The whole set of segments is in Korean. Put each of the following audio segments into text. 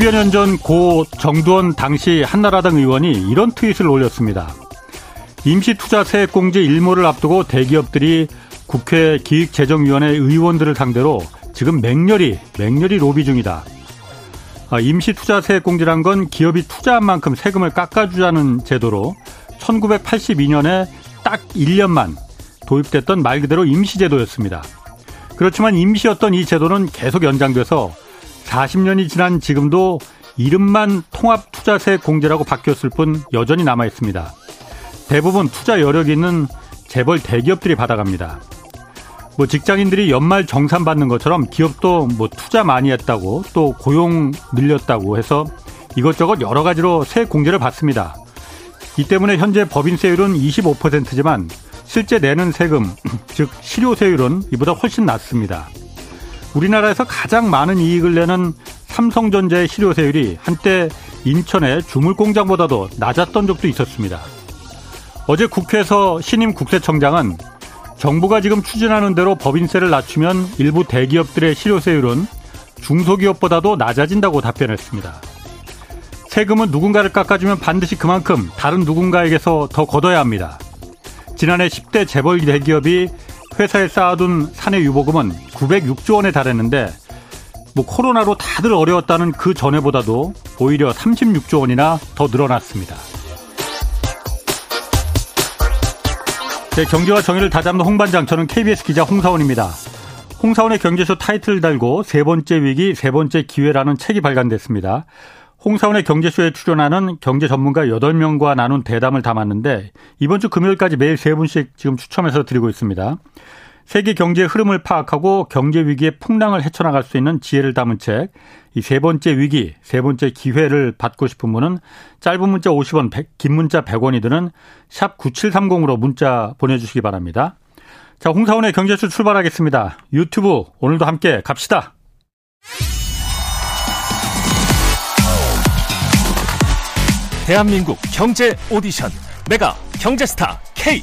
10여 년 전 고 정두원 당시 한나라당 의원이 이런 트윗을 올렸습니다. 임시투자 세액공제 일몰을 앞두고 대기업들이 국회 기획재정위원회 의원들을 상대로 지금 맹렬히 맹렬히 로비 중이다. 아, 임시투자 세액공제란 건 기업이 투자한 만큼 세금을 깎아주자는 제도로 1982년에 딱 1년만 도입됐던 말 그대로 임시제도였습니다. 그렇지만 임시였던 이 제도는 계속 연장돼서 40년이 지난 지금도 이름만 통합투자세액공제라고 바뀌었을 뿐 여전히 남아 있습니다. 대부분 투자 여력이 있는 재벌 대기업들이 받아갑니다. 뭐 직장인들이 연말 정산 받는 것처럼 기업도 뭐 투자 많이 했다고 또 고용 늘렸다고 해서 이것저것 여러 가지로 세액 공제를 받습니다. 이 때문에 현재 법인세율은 25%지만 실제 내는 세금, 즉 실효세율은 이보다 훨씬 낮습니다. 우리나라에서 가장 많은 이익을 내는 삼성전자의 실효세율이 한때 인천의 주물공장보다도 낮았던 적도 있었습니다. 어제 국회에서 신임 국세청장은 정부가 지금 추진하는 대로 법인세를 낮추면 일부 대기업들의 실효세율은 중소기업보다도 낮아진다고 답변했습니다. 세금은 누군가를 깎아주면 반드시 그만큼 다른 누군가에게서 더 걷어야 합니다. 지난해 10대 재벌 대기업이 회사에 쌓아둔 사내 유보금은 906조 원에 달했는데 뭐 코로나로 다들 어려웠다는 그 전에보다도 오히려 36조 원이나 더 늘어났습니다. 네, 경제와 정의를 다잡는 홍반장, 저는 KBS 기자 홍사원입니다. 홍사원의 경제쇼 타이틀을 달고 세 번째 위기, 세 번째 기회라는 책이 발간됐습니다. 홍사원의 경제쇼에 출연하는 경제 전문가 8명과 나눈 대담을 담았는데 이번 주 금요일까지 매일 3분씩 지금 추첨해서 드리고 있습니다. 세계 경제의 흐름을 파악하고 경제 위기의 풍랑을 헤쳐나갈 수 있는 지혜를 담은 책, 이 세 번째 위기, 세 번째 기회를 받고 싶은 분은 짧은 문자 50원, 100, 긴 문자 100원이 드는 샵 9730으로 문자 보내주시기 바랍니다. 자, 홍사원의 경제쇼 출발하겠습니다. 유튜브 오늘도 함께 갑시다. 대한민국 경제 오디션 메가 경제스타 K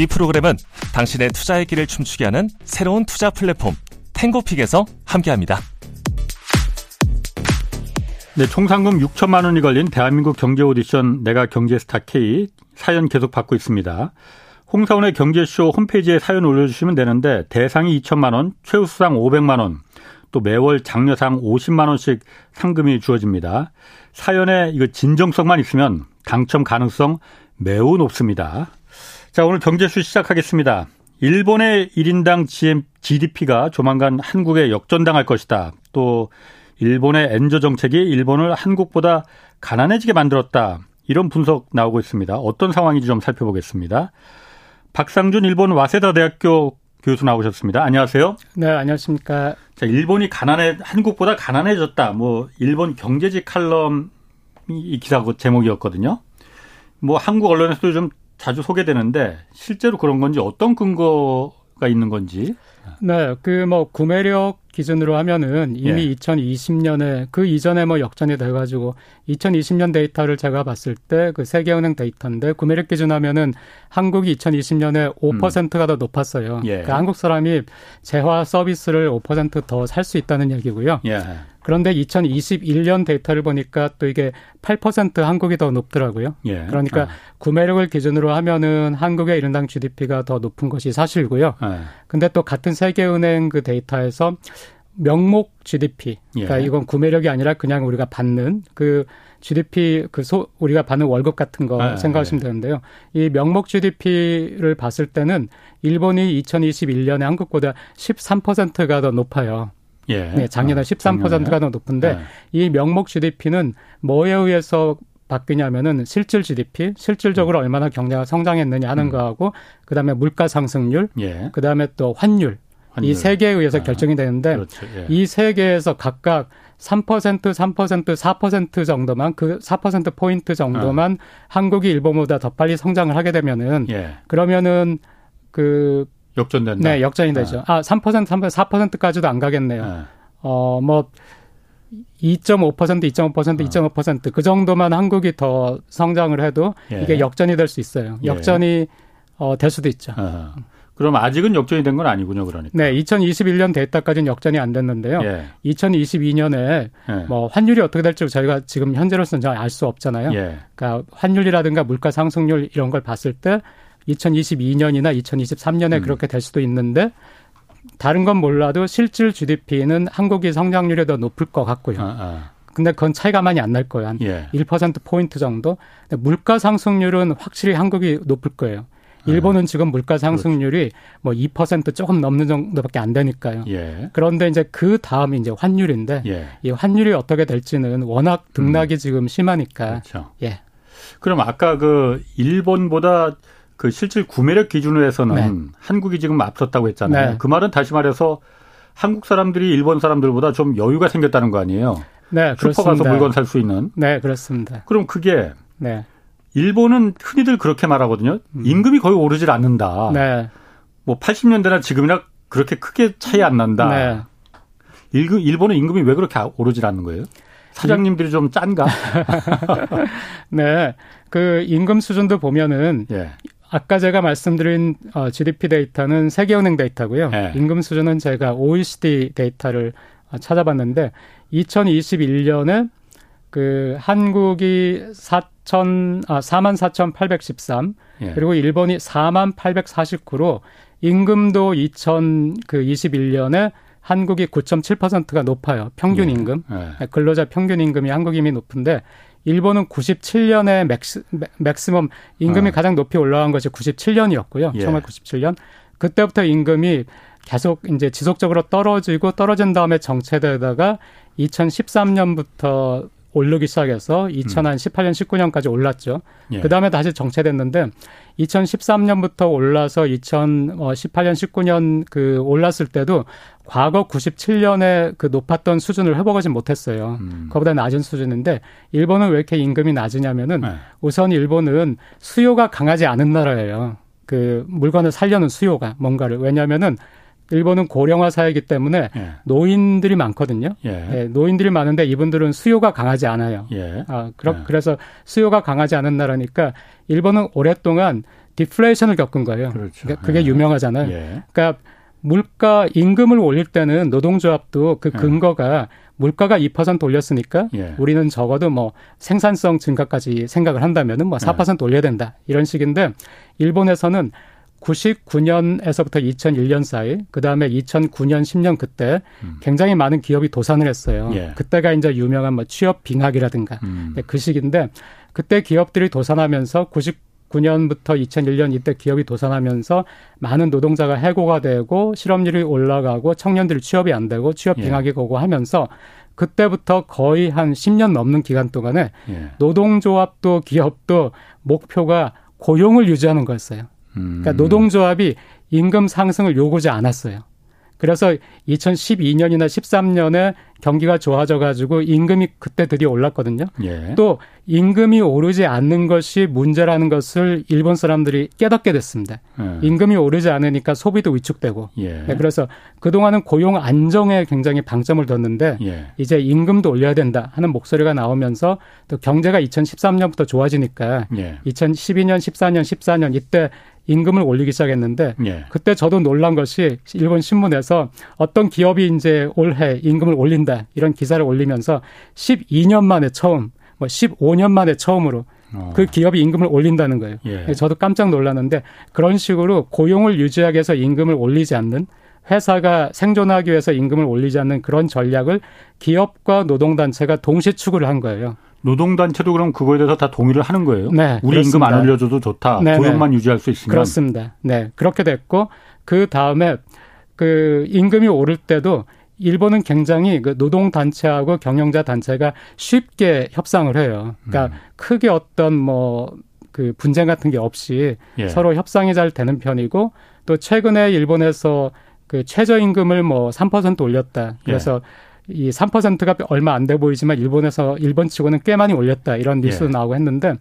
이 프로그램은 당신의 투자의 길을 춤추게 하는 새로운 투자 플랫폼 탱고픽에서 함께합니다. 네, 총 상금 6천만 원이 걸린 대한민국 경제 오디션 내가 경제스타 K 사연 계속 받고 있습니다. 홍사원의 경제쇼 홈페이지에 사연 올려주시면 되는데 대상이 2천만 원, 최우수상 500만 원, 또 매월 장려상 50만 원씩 상금이 주어집니다. 사연에 이거 진정성만 있으면 당첨 가능성 매우 높습니다. 자, 오늘 경제수 시작하겠습니다. 일본의 1인당 GDP가 조만간 한국에 역전당할 것이다. 또 일본의 엔저 정책이 일본을 한국보다 가난해지게 만들었다. 이런 분석 나오고 있습니다. 어떤 상황인지 좀 살펴보겠습니다. 박상준 일본 와세다 대학교 교수 나오셨습니다. 안녕하세요. 네, 안녕하십니까. 자, 일본이 가난해 한국보다 가난해졌다. 뭐 일본 경제지 칼럼 이 기사 제목이었거든요. 뭐 한국 언론에서도 좀 자주 소개되는데 실제로 그런 건지 어떤 근거가 있는 건지. 네, 그 뭐 구매력 기준으로 하면은 이미 예. 2020년에 그 이전에 뭐 역전이 돼가지고 2020년 데이터를 제가 봤을 때 그 세계은행 데이터인데 구매력 기준 하면은 한국이 2020년에 5%가 음. 더 높았어요. 예. 그 한국 사람이 재화 서비스를 5%더 살 수 있다는 얘기고요. 예. 그런데 2021년 데이터를 보니까 또 이게 8% 한국이 더 높더라고요. 예. 그러니까 아. 구매력을 기준으로 하면은 한국의 일인당 GDP가 더 높은 것이 사실이고요. 예. 근데 또 같은 세계은행 그 데이터에서 명목 GDP. 그러니까 예. 이건 구매력이 아니라 그냥 우리가 받는 그 GDP 그 소, 우리가 받는 월급 같은 거 아, 생각하시면 네. 되는데요. 이 명목 GDP를 봤을 때는 일본이 2021년에 한국보다 13%가 더 높아요. 예. 네, 작년에 아, 13%가 더 높은데 네. 이 명목 GDP는 뭐에 의해서 바뀌냐면은 실질 GDP, 실질적으로 음. 얼마나 경제가 성장했느냐 하는 음. 거하고 그다음에 물가 상승률, 예. 그다음에 또 환율 이 세 개에 의해서 아, 결정이 되는데 그렇죠. 예. 이세 개에서 각각 3% 3% 4% 정도만 그 4% 포인트 정도만 아. 한국이 일본보다 더 빨리 성장을 하게 되면은 예. 그러면은 그 역전된다. 네, 역전이 되죠. 아, 3% 3% 4%까지도 안 가겠네요. 예. 어뭐 2.5% 2.5% 2.5%그 정도만 한국이 더 성장을 해도 예. 이게 역전이 될 수 있어요. 예. 역전이 어, 될 수도 있죠. 아. 그럼 아직은 역전이 된 건 아니군요, 그러니까. 네, 2021년 데이터까지는 역전이 안 됐는데요. 예. 2022년에 예. 뭐 환율이 어떻게 될지 저희가 지금 현재로서는 알수 없잖아요. 예. 그러니까 환율이라든가 물가 상승률 이런 걸 봤을 때 2022년이나 2023년에 음. 그렇게 될 수도 있는데 다른 건 몰라도 실질 GDP는 한국이 성장률이 더 높을 것 같고요. 아, 아. 근데 그건 차이가 많이 안 날 거예요. 한 예. 1% 포인트 정도. 근데 물가 상승률은 확실히 한국이 높을 거예요. 일본은 네. 지금 물가 상승률이 그렇죠. 뭐2% 조금 넘는 정도밖에 안 되니까요. 예. 그런데 이제 그 다음이 이제 환율인데 예. 이 환율이 어떻게 될지는 워낙 등락이 음. 지금 심하니까. 그렇죠. 예. 그럼 아까 그 일본보다 그 실질 구매력 기준으로 해서는 네. 한국이 지금 앞섰다고 했잖아요. 네. 그 말은 다시 말해서 한국 사람들이 일본 사람들보다 좀 여유가 생겼다는 거 아니에요? 네, 슈퍼 그렇습니다. 가서 물건 살 수 있는. 네, 그렇습니다. 그럼 그게 네. 일본은 흔히들 그렇게 말하거든요. 음. 임금이 거의 오르질 않는다. 네. 뭐 80년대나 지금이나 그렇게 크게 차이 안 난다. 네. 일본은 임금이 왜 그렇게 오르질 않는 거예요? 사장님들이 좀 짠가? 네. 그 임금 수준도 보면은 예. 아까 제가 말씀드린 어, GDP 데이터는 세계은행 데이터고요. 예. 임금 수준은 제가 OECD 데이터를 어, 찾아봤는데 2021년에 그 한국이 4천 아 4만 4,813 예. 그리고 일본이 4만 849로 임금도 2000그 21년에 한국이 9.7%가 높아요. 평균 예. 임금. 예. 근로자 평균 임금이 한국 이미 높은데 일본은 97년에 max, maximum 임금이 어. 가장 높이 올라간 것이 97년이었고요. 예. 1997년. 그때부터 임금이 계속 이제 지속적으로 떨어지고 떨어진 다음에 정체되다가 2013년부터 오르기 시작해서 2018년, 19년까지 올랐죠. 예. 그 다음에 다시 정체됐는데 2013년부터 올라서 2018년, 19년 그 올랐을 때도 과거 97년에 그 높았던 수준을 회복하지 못했어요. 음. 그보다 낮은 수준인데 일본은 왜 이렇게 임금이 낮으냐면은 네. 우선 일본은 수요가 강하지 않은 나라예요. 그 물건을 살려는 수요가 뭔가를 왜냐하면은 일본은 고령화 사회이기 때문에 예. 노인들이 많거든요. 예. 예. 노인들이 많은데 이분들은 수요가 강하지 않아요. 예. 아, 그러, 예. 그래서 수요가 강하지 않은 나라니까 일본은 오랫동안 디플레이션을 겪은 거예요. 그렇죠. 그러니까 그게 예. 유명하잖아요. 그러니까 물가 임금을 올릴 때는 노동조합도 그 근거가 물가가 2% 올렸으니까 예. 우리는 적어도 뭐 생산성 증가까지 생각을 한다면은 뭐4% 예. 올려야 된다. 이런 식인데 일본에서는 99년에서부터 2001년 사이, 그 다음에 2009년, 10년 그때 음. 굉장히 많은 기업이 도산을 했어요. 예. 그때가 이제 유명한 뭐 취업 빙하기라든가 음. 네, 그 시기인데 그때 기업들이 도산하면서 99년부터 2001년 이때 기업이 도산하면서 많은 노동자가 해고가 되고 실업률이 올라가고 청년들이 취업이 안 되고 취업 예. 빙하기 고고 하면서 그때부터 거의 한 10년 넘는 기간 동안에 예. 노동조합도 기업도 목표가 고용을 유지하는 거였어요. 그러니까 노동조합이 임금 상승을 요구하지 않았어요. 그래서 2012년이나 13년에 경기가 좋아져 가지고 임금이 그때 드디어 올랐거든요. 예. 또 임금이 오르지 않는 것이 문제라는 것을 일본 사람들이 깨닫게 됐습니다. 예. 임금이 오르지 않으니까 소비도 위축되고. 예. 네, 그래서 그동안은 고용 안정에 굉장히 방점을 뒀는데 예. 이제 임금도 올려야 된다 하는 목소리가 나오면서 또 경제가 2013년부터 좋아지니까 2012년, 14년, 14년 이때 임금을 올리기 시작했는데 예. 그때 저도 놀란 것이 일본 신문에서 어떤 기업이 이제 올해 임금을 올린다 이런 기사를 올리면서 12년 만에 처음 뭐 15년 만에 처음으로 어. 그 기업이 임금을 올린다는 거예요. 예. 저도 깜짝 놀랐는데 그런 식으로 고용을 유지하기 위해서 임금을 올리지 않는 회사가 생존하기 위해서 임금을 올리지 않는 그런 전략을 기업과 노동단체가 동시 추구를 한 거예요. 노동단체도 그럼 그거에 대해서 다 동의를 하는 거예요. 네, 우리 그렇습니다. 임금 안 올려줘도 좋다. 네, 네. 고용만 네. 유지할 수 있으면. 그렇습니다. 네, 그렇게 됐고 그 다음에 그 임금이 오를 때도 일본은 굉장히 그 노동 단체하고 경영자 단체가 쉽게 협상을 해요. 그러니까 음. 크게 어떤 뭐 그 분쟁 같은 게 없이 예. 서로 협상이 잘 되는 편이고 또 최근에 일본에서 그 최저임금을 뭐 3% 올렸다. 그래서 예. 이 3%가 얼마 안 돼 보이지만 일본에서 일본 치고는 꽤 많이 올렸다. 이런 뉴스도 예. 나오고 했는데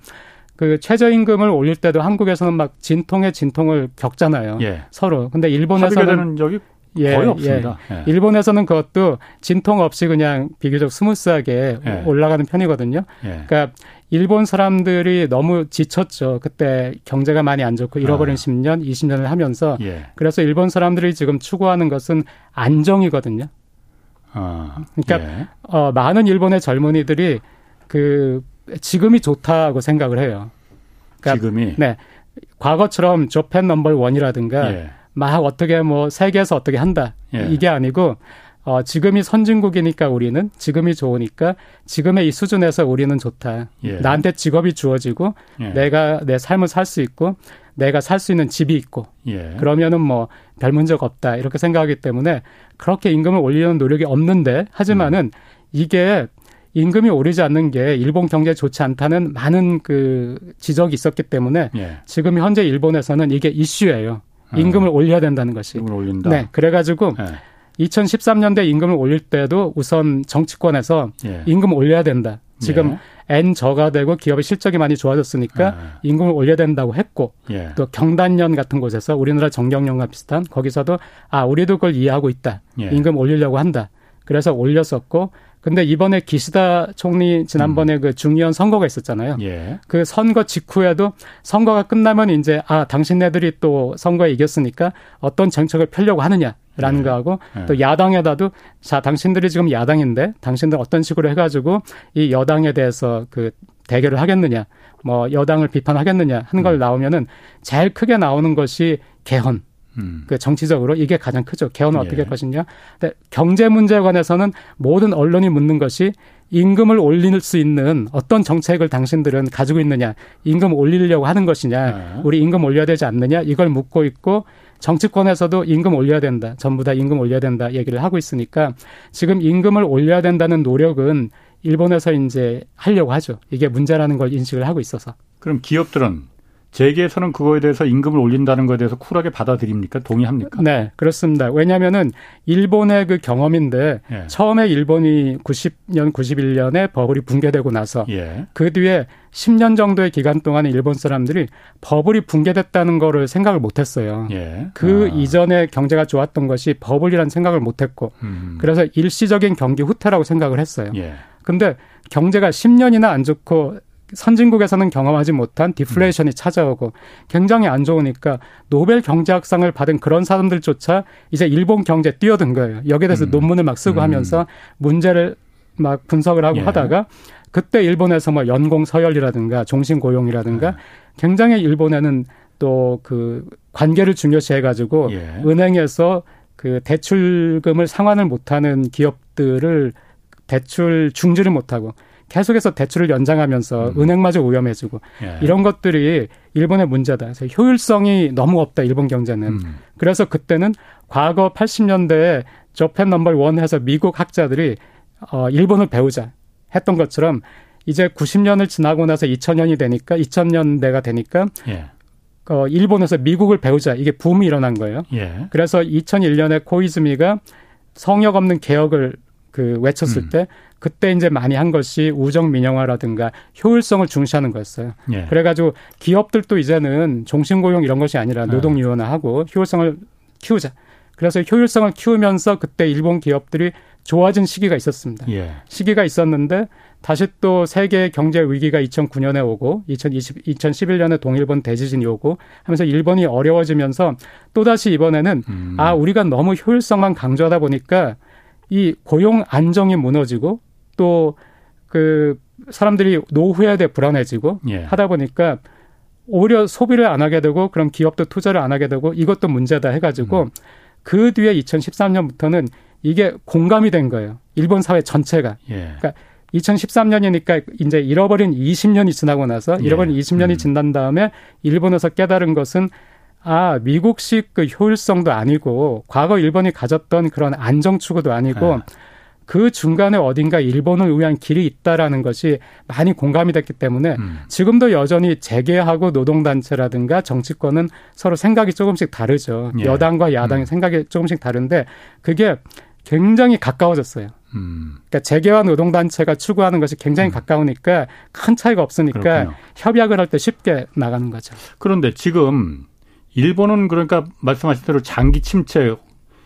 그 최저임금을 올릴 때도 한국에서는 막 진통에 진통을 겪잖아요. 예. 서로. 근데 일본에서는 적이 예, 거의 없습니다. 예. 예. 일본에서는 그것도 진통 없이 그냥 비교적 smooth하게 예. 올라가는 편이거든요. 예. 그러니까 일본 사람들이 너무 지쳤죠. 그때 경제가 많이 안 좋고 잃어버린 아. 10년, 20년을 하면서 예. 그래서 일본 사람들이 지금 추구하는 것은 안정이거든요. 아. 그러니까 예. 어, 많은 일본의 젊은이들이 그 지금이 좋다고 생각을 해요. 그러니까 지금이 네. 과거처럼 조펜 넘버 원이라든가 막 어떻게 뭐 세계에서 어떻게 한다. 예. 이게 아니고 어, 지금이 선진국이니까 우리는 지금이 좋으니까 지금의 이 수준에서 우리는 좋다. 예. 나한테 직업이 주어지고 예. 내가 내 삶을 살 수 있고 내가 살 수 있는 집이 있고 예. 그러면은 뭐 별 문제가 없다 이렇게 생각하기 때문에 그렇게 임금을 올리는 노력이 없는데 하지만은 음. 이게 임금이 오르지 않는 게 일본 경제에 좋지 않다는 많은 그 지적이 있었기 때문에 예. 지금 현재 일본에서는 이게 이슈예요. 임금을 음. 올려야 된다는 것이. 임금을 올린다. 네. 그래가지고 예. 2013년대 임금을 올릴 때도 우선 정치권에서 예. 임금 올려야 된다. 지금 예. N 저가 되고 기업의 실적이 많이 좋아졌으니까 예. 임금을 올려야 된다고 했고 예. 또 경단년 같은 곳에서 우리나라 정경련과 비슷한 거기서도 아 우리도 그걸 이해하고 있다. 예. 임금 올리려고 한다. 그래서 올렸었고 근데 이번에 기시다 총리 지난번에 음. 그 중의원 선거가 있었잖아요. 예. 그 선거 직후에도 선거가 끝나면 이제 아 당신네들이 또 선거에 이겼으니까 어떤 정책을 펴려고 하느냐 라는 예. 거하고 예. 또 야당에다도 자 당신들이 지금 야당인데 당신들 어떤 식으로 해가지고 이 여당에 대해서 그 대결을 하겠느냐, 뭐 여당을 비판하겠느냐 하는 걸 음. 나오면은 제일 크게 나오는 것이 개헌. 음. 그 정치적으로 이게 가장 크죠. 개헌은 예. 어떻게 할 것이냐. 근데 경제 문제에 관해서는 모든 언론이 묻는 것이 임금을 올릴 수 있는 어떤 정책을 당신들은 가지고 있느냐. 임금 올리려고 하는 것이냐. 예. 우리 임금 올려야 되지 않느냐. 이걸 묻고 있고 정치권에서도 임금 올려야 된다. 전부 다 임금 올려야 된다. 얘기를 하고 있으니까 지금 임금을 올려야 된다는 노력은 일본에서 이제 하려고 하죠. 이게 문제라는 걸 인식을 하고 있어서. 그럼 기업들은 재계에서는 그거에 대해서 임금을 올린다는 것에 대해서 쿨하게 받아들입니까? 동의합니까? 네, 그렇습니다. 왜냐하면은 일본의 그 경험인데 예. 처음에 일본이 90년, 91년에 버블이 붕괴되고 나서 예. 그 뒤에 10년 정도의 기간 동안에 일본 사람들이 버블이 붕괴됐다는 거를 생각을 못했어요. 예. 그 아. 이전에 경제가 좋았던 것이 버블이라는 생각을 못했고 음. 그래서 일시적인 경기 후퇴라고 생각을 했어요. 예. 근데 경제가 10년이나 안 좋고 선진국에서는 경험하지 못한 디플레이션이 음. 찾아오고 굉장히 안 좋으니까 노벨 경제학상을 받은 그런 사람들조차 이제 일본 경제 뛰어든 거예요. 여기에 대해서 음. 논문을 막 쓰고 음. 하면서 문제를 막 분석을 하고 예. 하다가 그때 일본에서 뭐 연공 서열이라든가 종신 고용이라든가 예. 굉장히 일본에는 또 그 관계를 중요시 해 가지고 예. 은행에서 그 대출금을 상환을 못하는 기업들을 대출 중지를 못하고 계속해서 대출을 연장하면서 음. 은행마저 위험해지고 예. 이런 것들이 일본의 문제다. 그래서 효율성이 너무 없다. 일본 경제는. 음. 그래서 그때는 과거 80년대에 조펜 넘버 원 해서 미국 학자들이 어 일본을 배우자 했던 것처럼 이제 90년을 지나고 나서 2000년이 되니까 2000년대가 되니까 예. 어 일본에서 미국을 배우자 이게 붐이 일어난 거예요. 예. 그래서 2001년에 코이즈미가 성역 없는 개혁을 그 외쳤을 음. 때 그때 이제 많이 한 것이 우정 민영화라든가 효율성을 중시하는 거였어요. 예. 그래가지고 기업들도 이제는 종신 고용 이런 것이 아니라 네. 노동 유연화하고 효율성을 키우자. 그래서 효율성을 키우면서 그때 일본 기업들이 좋아진 시기가 있었습니다. 예. 시기가 있었는데 다시 또 세계 경제 위기가 2009년에 오고 2020 2011년에 동일본 대지진이 오고 하면서 일본이 어려워지면서 또 다시 이번에는 음. 아 우리가 너무 효율성만 강조하다 보니까 이 고용 안정이 무너지고 또그 사람들이 노후에 대해 불안해지고 예. 하다 보니까 오히려 소비를 안 하게 되고 그럼 기업도 투자를 안 하게 되고 이것도 문제다 해가지고 음. 그 뒤에 2013년부터는 이게 공감이 된 거예요. 일본 사회 전체가. 예. 그러니까 2013년이니까 이제 잃어버린 20년이 지나고 나서 잃어버린 예. 20년이 음. 지난 다음에 일본에서 깨달은 것은 아, 미국식 그 효율성도 아니고 과거 일본이 가졌던 그런 안정 추구도 아니고 예. 그 중간에 어딘가 일본을 위한 길이 있다라는 것이 많이 공감이 됐기 때문에 음. 지금도 여전히 재계하고 노동단체라든가 정치권은 서로 생각이 조금씩 다르죠. 예. 여당과 야당의 음. 생각이 조금씩 다른데 그게 굉장히 가까워졌어요. 음. 그러니까 재계와 노동단체가 추구하는 것이 굉장히 음. 가까우니까 큰 차이가 없으니까 그렇군요. 협약을 할 때 쉽게 나가는 거죠. 그런데 지금 일본은 그러니까 말씀하신 대로 장기 침체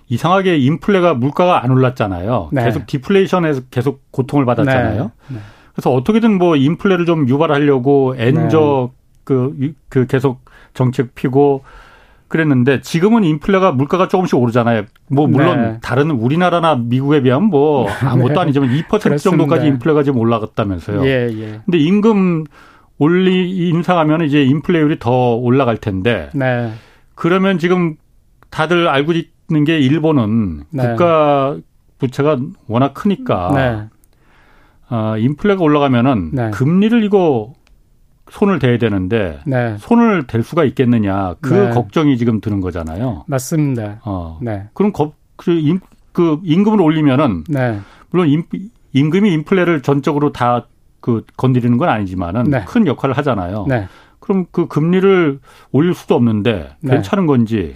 이상하게 인플레가 물가가 안 올랐잖아요. 네. 계속 디플레이션에서 계속 고통을 받았잖아요. 네. 네. 그래서 어떻게든 뭐 인플레를 좀 유발하려고 엔저 네. 그, 그 계속 정책 피고 그랬는데 지금은 인플레가 물가가 조금씩 오르잖아요. 뭐 물론 네. 다른 우리나라나 미국에 비하면 뭐 아무것도 아니지만 2% 정도까지 인플레가 지금 올라갔다면서요. 예, 예. 근데 임금 올리 인상하면 이제 인플레율이 더 올라갈 텐데. 네. 그러면 지금 다들 알고 있는 게 일본은 네. 국가 부채가 워낙 크니까 네. 어, 인플레가 올라가면은 네. 금리를 이거 손을 대야 되는데 네. 손을 댈 수가 있겠느냐 그 네. 걱정이 지금 드는 거잖아요. 맞습니다. 어. 네. 그럼 거, 그, 임, 그 임금을 올리면은 네. 물론 임, 임금이 인플레를 전적으로 다 그 건드리는 건 아니지만은 네. 큰 역할을 하잖아요. 네. 그럼 그 금리를 올릴 수도 없는데 네. 괜찮은 건지.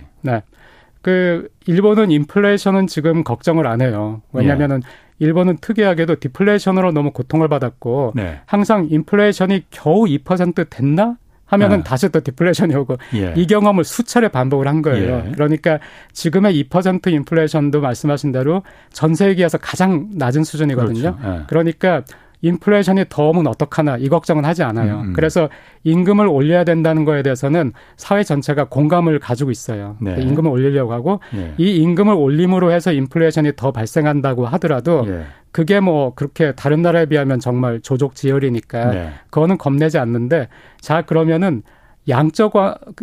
네. 그 일본은 인플레이션은 지금 걱정을 안 해요. 왜냐하면은 예. 일본은 특이하게도 디플레이션으로 너무 고통을 받았고 네. 항상 인플레이션이 겨우 2% 됐나 하면은 네. 다시 또 디플레이션이 오고 예. 이 경험을 수차례 반복을 한 거예요. 예. 그러니까 지금의 2% 인플레이션도 말씀하신 대로 전 세계에서 가장 낮은 수준이거든요. 그렇죠. 예. 그러니까 인플레이션이 더 오면 어떡하나 이 걱정은 하지 않아요. 음, 음. 그래서 임금을 올려야 된다는 거에 대해서는 사회 전체가 공감을 가지고 있어요. 네. 임금을 올리려고 하고 예. 이 임금을 올림으로 해서 인플레이션이 더 발생한다고 하더라도 예. 그게 뭐 그렇게 다른 나라에 비하면 정말 조족지혈이니까 네. 그거는 겁내지 않는데 자 그러면은 양적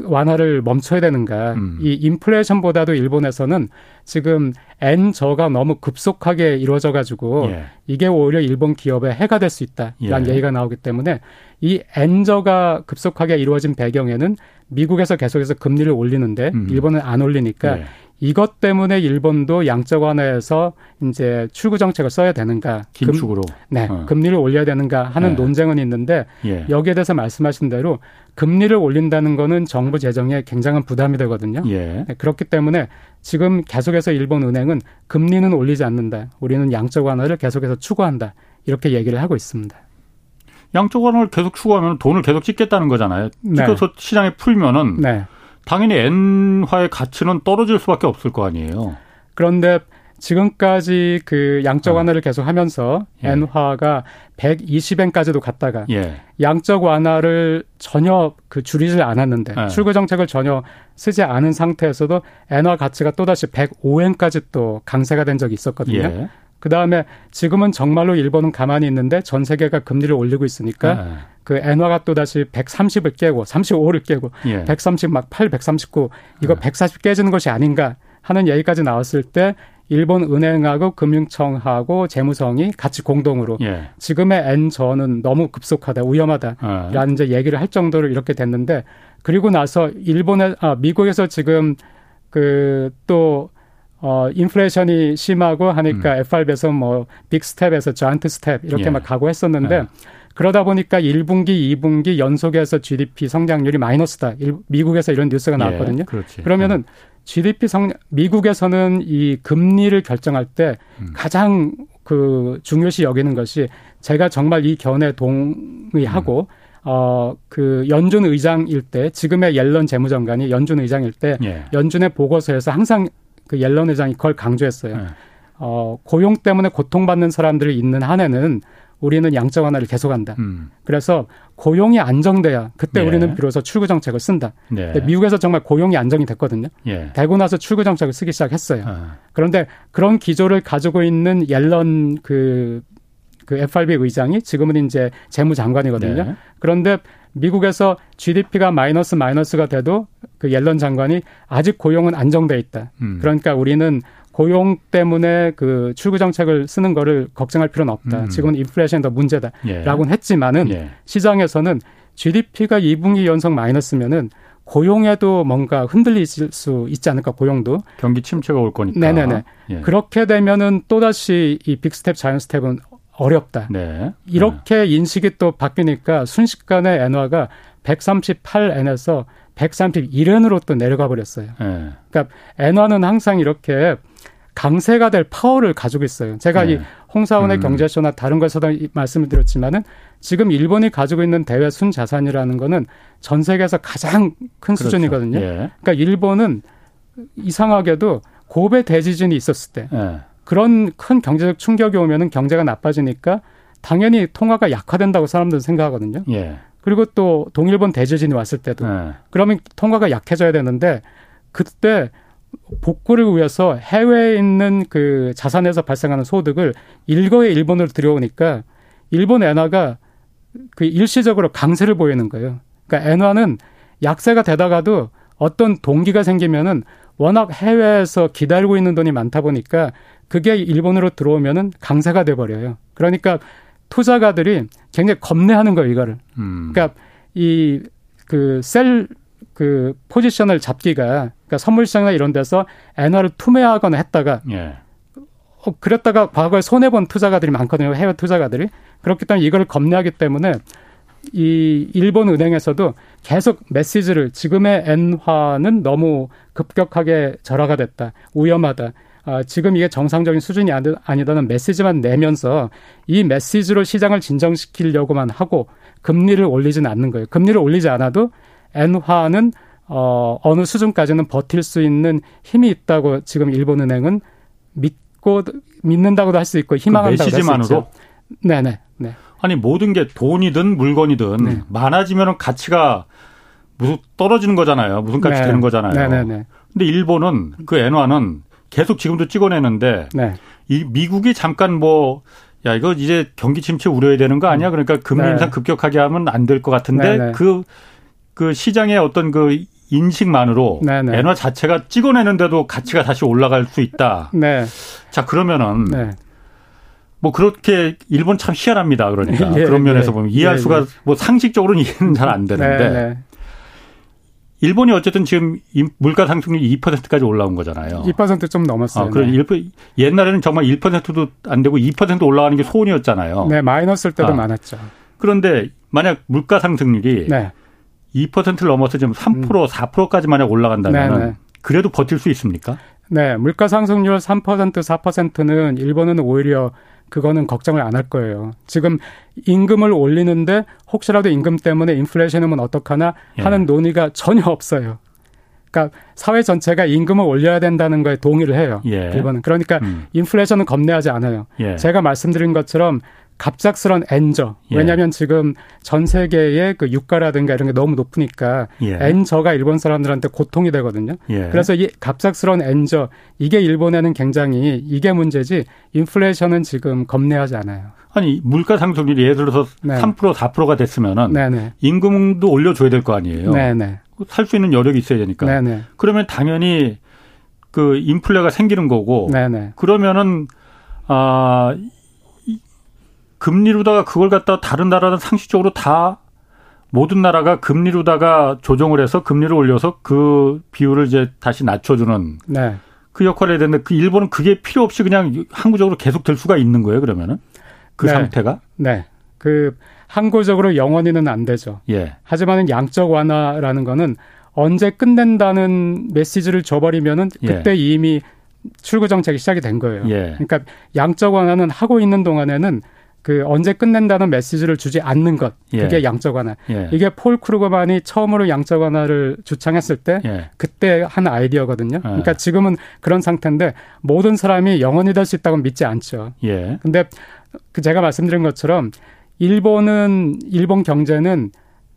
완화를 멈춰야 되는가. 음. 이 인플레이션보다도 일본에서는 지금 엔저가 너무 급속하게 이루어져 가지고 예. 이게 오히려 일본 기업에 해가 될 수 있다라는 예. 얘기가 나오기 때문에 이 엔저가 급속하게 이루어진 배경에는 미국에서 계속해서 금리를 올리는데 음. 일본은 안 올리니까 예. 이것 때문에 일본도 양적 완화에서 이제 출구 정책을 써야 되는가 긴축으로 금, 네 어. 금리를 올려야 되는가 하는 네. 논쟁은 있는데 예. 여기에 대해서 말씀하신 대로 금리를 올린다는 거는 정부 재정에 굉장한 부담이 되거든요. 예. 네, 그렇기 때문에 지금 계속해서 일본 은행은 금리는 올리지 않는다. 우리는 양적 완화를 계속해서 추구한다. 이렇게 얘기를 하고 있습니다. 양적 완화를 계속 추구하면 돈을 계속 찍겠다는 거잖아요. 네. 찍어서 네. 시장에 풀면은 네. 당연히 엔화의 가치는 떨어질 수밖에 없을 거 아니에요. 그런데 지금까지 그 양적 어. 완화를 계속 하면서 예. 엔화가 120엔까지도 갔다가 예. 양적 완화를 전혀 그 줄이질 않았는데 예. 출구 정책을 전혀 쓰지 않은 상태에서도 엔화 가치가 또다시 105엔까지 또 강세가 된 적이 있었거든요. 예. 그 다음에 지금은 정말로 일본은 가만히 있는데 전 세계가 금리를 올리고 있으니까 네. 그 엔화가 또 다시 130을 깨고 35를 깨고 예. 130 막 8, 139 이거 네. 140 깨지는 것이 아닌가 하는 얘기까지 나왔을 때 일본 은행하고 금융청하고 재무성이 같이 공동으로 예. 지금의 엔저는 너무 급속하다 위험하다라는 예. 이제 얘기를 할 정도로 이렇게 됐는데 그리고 나서 일본에 아 미국에서 지금 그 또 어, 인플레이션이 심하고 하니까 음. FRB에서 뭐, big step에서 giant step 이렇게 예. 막 가고 했었는데 예. 그러다 보니까 1분기, 2분기 연속해서 GDP 성장률이 마이너스다. 일, 미국에서 이런 뉴스가 예, 나왔거든요. 예. 그러면은 GDP 성, 미국에서는 이 금리를 결정할 때 음. 가장 그 중요시 여기는 것이 제가 정말 이 견해 동의하고 음. 어, 그 연준 의장일 때 지금의 옐런 재무장관이 연준 의장일 때 예. 연준의 보고서에서 항상 그 옐런 회장이 그걸 강조했어요. 네. 어, 고용 때문에 고통받는 사람들이 있는 한에는 우리는 양적 완화를 계속한다. 음. 그래서 고용이 안정돼야 그때 예. 우리는 비로소 출구 정책을 쓴다. 예. 미국에서 정말 고용이 안정이 됐거든요. 예. 되고 나서 출구 정책을 쓰기 시작했어요. 아. 그런데 그런 기조를 가지고 있는 옐런 그, 그 FRB 의장이 지금은 이제 재무장관이거든요. 네. 그런데 미국에서 GDP가 마이너스 마이너스가 돼도 그 옐런 장관이 아직 고용은 안정돼 있다. 음. 그러니까 우리는 고용 때문에 그 출구 정책을 쓰는 거를 걱정할 필요는 없다. 음. 지금은 인플레이션이 더 문제다라고는 예. 했지만은 예. 시장에서는 GDP가 2분기 연속 마이너스면은 고용에도 뭔가 흔들릴 수 있지 않을까 고용도 경기 침체가 올 거니까. 네네네. 예. 그렇게 되면은 또 다시 이 big step giant step은 어렵다. 네. 이렇게 네. 인식이 또 바뀌니까 순식간에 엔화가 138엔에서 131엔으로 또 내려가 버렸어요. 네. 그러니까 엔화는 항상 이렇게 강세가 될 파워를 가지고 있어요. 제가 네. 이 홍사원의 음. 경제쇼나 다른 것에서도 말씀을 드렸지만은 지금 일본이 가지고 있는 대외 순 자산이라는 거는 전 세계에서 가장 큰 그렇죠. 수준이거든요. 예. 그러니까 일본은 이상하게도 고베 대지진이 있었을 때 예. 그런 큰 경제적 충격이 오면은 경제가 나빠지니까 당연히 통화가 약화된다고 사람들은 생각하거든요. 예. 그리고 또 동일본 대지진이 왔을 때도 예. 그러면 통화가 약해져야 되는데 그때 복구를 위해서 해외에 있는 그 자산에서 발생하는 소득을 일거에 일본으로 들여오니까 일본 엔화가 그 일시적으로 강세를 보이는 거예요. 그러니까 엔화는 약세가 되다가도 어떤 동기가 생기면은 워낙 해외에서 기다리고 있는 돈이 많다 보니까 그게 일본으로 들어오면은 강세가 돼 버려요. 그러니까 투자가들이 굉장히 겁내하는 거예요, 이거를. 음. 그러니까 이 그셀그 포지션을 잡기가 그러니까 선물 시장이나 이런 데서 엔화를 투매하거나 했다가 예. 어, 그랬다가 과거에 손해 본 투자가들이 많거든요. 해외 투자가들이. 그렇기 때문에 이걸 겁내하기 때문에 이 일본 은행에서도 계속 메시지를 지금의 엔화는 너무 급격하게 절하가 됐다. 위험하다. 아, 지금 이게 정상적인 수준이 아니다는 메시지만 내면서 이 메시지로 시장을 진정시키려고만 하고 금리를 올리지는 않는 거예요. 금리를 올리지 않아도 엔화는 어, 어느 수준까지는 버틸 수 있는 힘이 있다고 지금 일본은행은 믿고 믿는다고도 할 수 있고 희망한다고 그 메시지만으로? 네네. 네. 아니 모든 게 돈이든 물건이든 네. 많아지면 가치가 무슨 떨어지는 거잖아요. 무슨 값이 네. 되는 거잖아요. 네네네. 근데 일본은 그 엔화는 계속 지금도 찍어내는데 네. 이 미국이 잠깐 뭐 야, 이거 이제 경기 침체 우려해야 되는 거 아니야? 그러니까 금리 네. 인상 급격하게 하면 안 될 것 같은데 그, 그 시장의 어떤 그 인식만으로 네네. 엔화 자체가 찍어내는데도 가치가 다시 올라갈 수 있다. 네. 자, 그러면은 네. 뭐 그렇게 일본 참 희한합니다. 그러니까 예, 그런 면에서 예, 보면 이해할 예, 수가 예. 뭐 상식적으로는 이해는 잘 안 되는데 네, 네. 일본이 어쨌든 지금 물가 상승률이 2%까지 올라온 거잖아요. 2%좀 넘었어요. 아, 그럼 네. 옛날에는 정말 1%도 안 되고 2% 올라가는 게 소원이었잖아요. 네, 마이너스일 때도 아. 많았죠. 그런데 만약 물가 상승률이 네. 2%를 넘어서 지금 3% 음. 4%까지 만약 올라간다면 네, 네. 그래도 버틸 수 있습니까? 네, 물가 상승률 3% 4%는 일본은 오히려 그거는 걱정을 안 할 거예요. 지금 임금을 올리는데 혹시라도 임금 때문에 인플레이션이 면 어떡하나 하는 예. 논의가 전혀 없어요. 그러니까 사회 전체가 임금을 올려야 된다는 거에 동의를 해요. 예. 일본은. 그러니까 음. 인플레이션은 겁내하지 않아요. 예. 제가 말씀드린 것처럼 갑작스런 엔저. 예. 왜냐하면 지금 전 세계의 그 유가라든가 이런 게 너무 높으니까 예. 엔저가 일본 사람들한테 고통이 되거든요. 예. 그래서 이 갑작스런 엔저 이게 일본에는 굉장히 이게 문제지 인플레이션은 지금 겁내하지 않아요. 아니 물가 상승률이 예를 들어서 네. 3% 4%가 됐으면은 네네. 임금도 올려줘야 될 거 아니에요. 살 수 있는 여력이 있어야 되니까. 네네. 그러면 당연히 그 인플레가 생기는 거고. 네네. 그러면은 아 금리로다가 그걸 갖다 다른 나라는 상식적으로 다 모든 나라가 금리로다가 조정을 해서 금리를 올려서 그 비율을 이제 다시 낮춰주는 네. 그 역할을 해야 되는데 그 일본은 그게 필요 없이 그냥 항구적으로 계속 될 수가 있는 거예요 그러면은 그 네. 상태가 네. 그 항구적으로 영원히는 안 되죠. 예. 하지만은 양적 완화라는 거는 언제 끝낸다는 메시지를 줘버리면은 예. 그때 예. 이미 출구 정책이 시작이 된 거예요. 예. 그러니까 양적 완화는 하고 있는 동안에는 그 언제 끝낸다는 메시지를 주지 않는 것 그게 예. 양적 완화. 예. 이게 폴 크루거만이 처음으로 양적 완화를 주창했을 때 예. 그때 한 아이디어거든요. 예. 그러니까 지금은 그런 상태인데 모든 사람이 영원히 될 수 있다고 믿지 않죠. 예. 근데 그 제가 말씀드린 것처럼 일본은 일본 경제는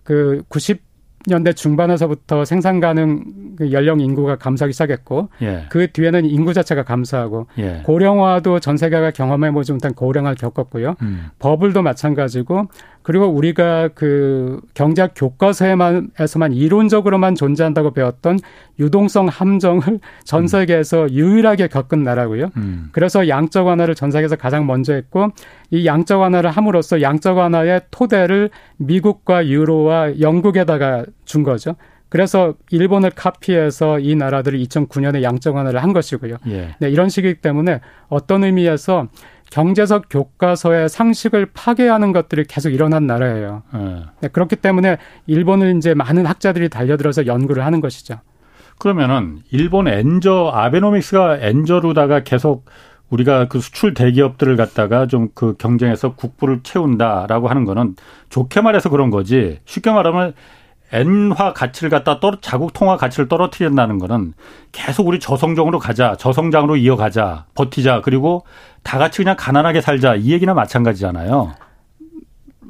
그 90. 년대 중반에서부터 생산 가능 그 연령 인구가 감소하기 시작했고 예. 그 뒤에는 인구 자체가 감소하고 예. 고령화도 전 세계가 경험해 보지 못한 고령화를 겪었고요. 음. 버블도 마찬가지고 그리고 우리가 그 경제학 교과서에만 에서만 이론적으로만 존재한다고 배웠던 유동성 함정을 전 음. 세계에서 음. 유일하게 겪은 나라고요. 음. 그래서 양적 완화를 전 세계에서 가장 먼저 했고 이 양적 완화를 함으로써 양적 완화의 토대를 미국과 유로와 영국에다가 준 거죠. 그래서 일본을 카피해서 이 나라들이 2009년에 양적 완화를 한 것이고요. 예. 네, 이런 식이기 때문에 어떤 의미에서 경제적 교과서의 상식을 파괴하는 것들이 계속 일어난 나라예요. 예. 네, 그렇기 때문에 일본을 이제 많은 학자들이 달려들어서 연구를 하는 것이죠. 그러면은 일본 엔저 아베노믹스가 엔저로다가 계속 우리가 그 수출 대기업들을 갖다가 좀 그 경쟁에서 국부를 채운다라고 하는 거는 좋게 말해서 그런 거지 쉽게 말하면 엔화 가치를 갖다 떨어 자국 통화 가치를 떨어뜨린다는 거는 계속 우리 저성장으로 가자, 저성장으로 이어가자, 버티자, 그리고 다 같이 그냥 가난하게 살자 이 얘기나 마찬가지잖아요.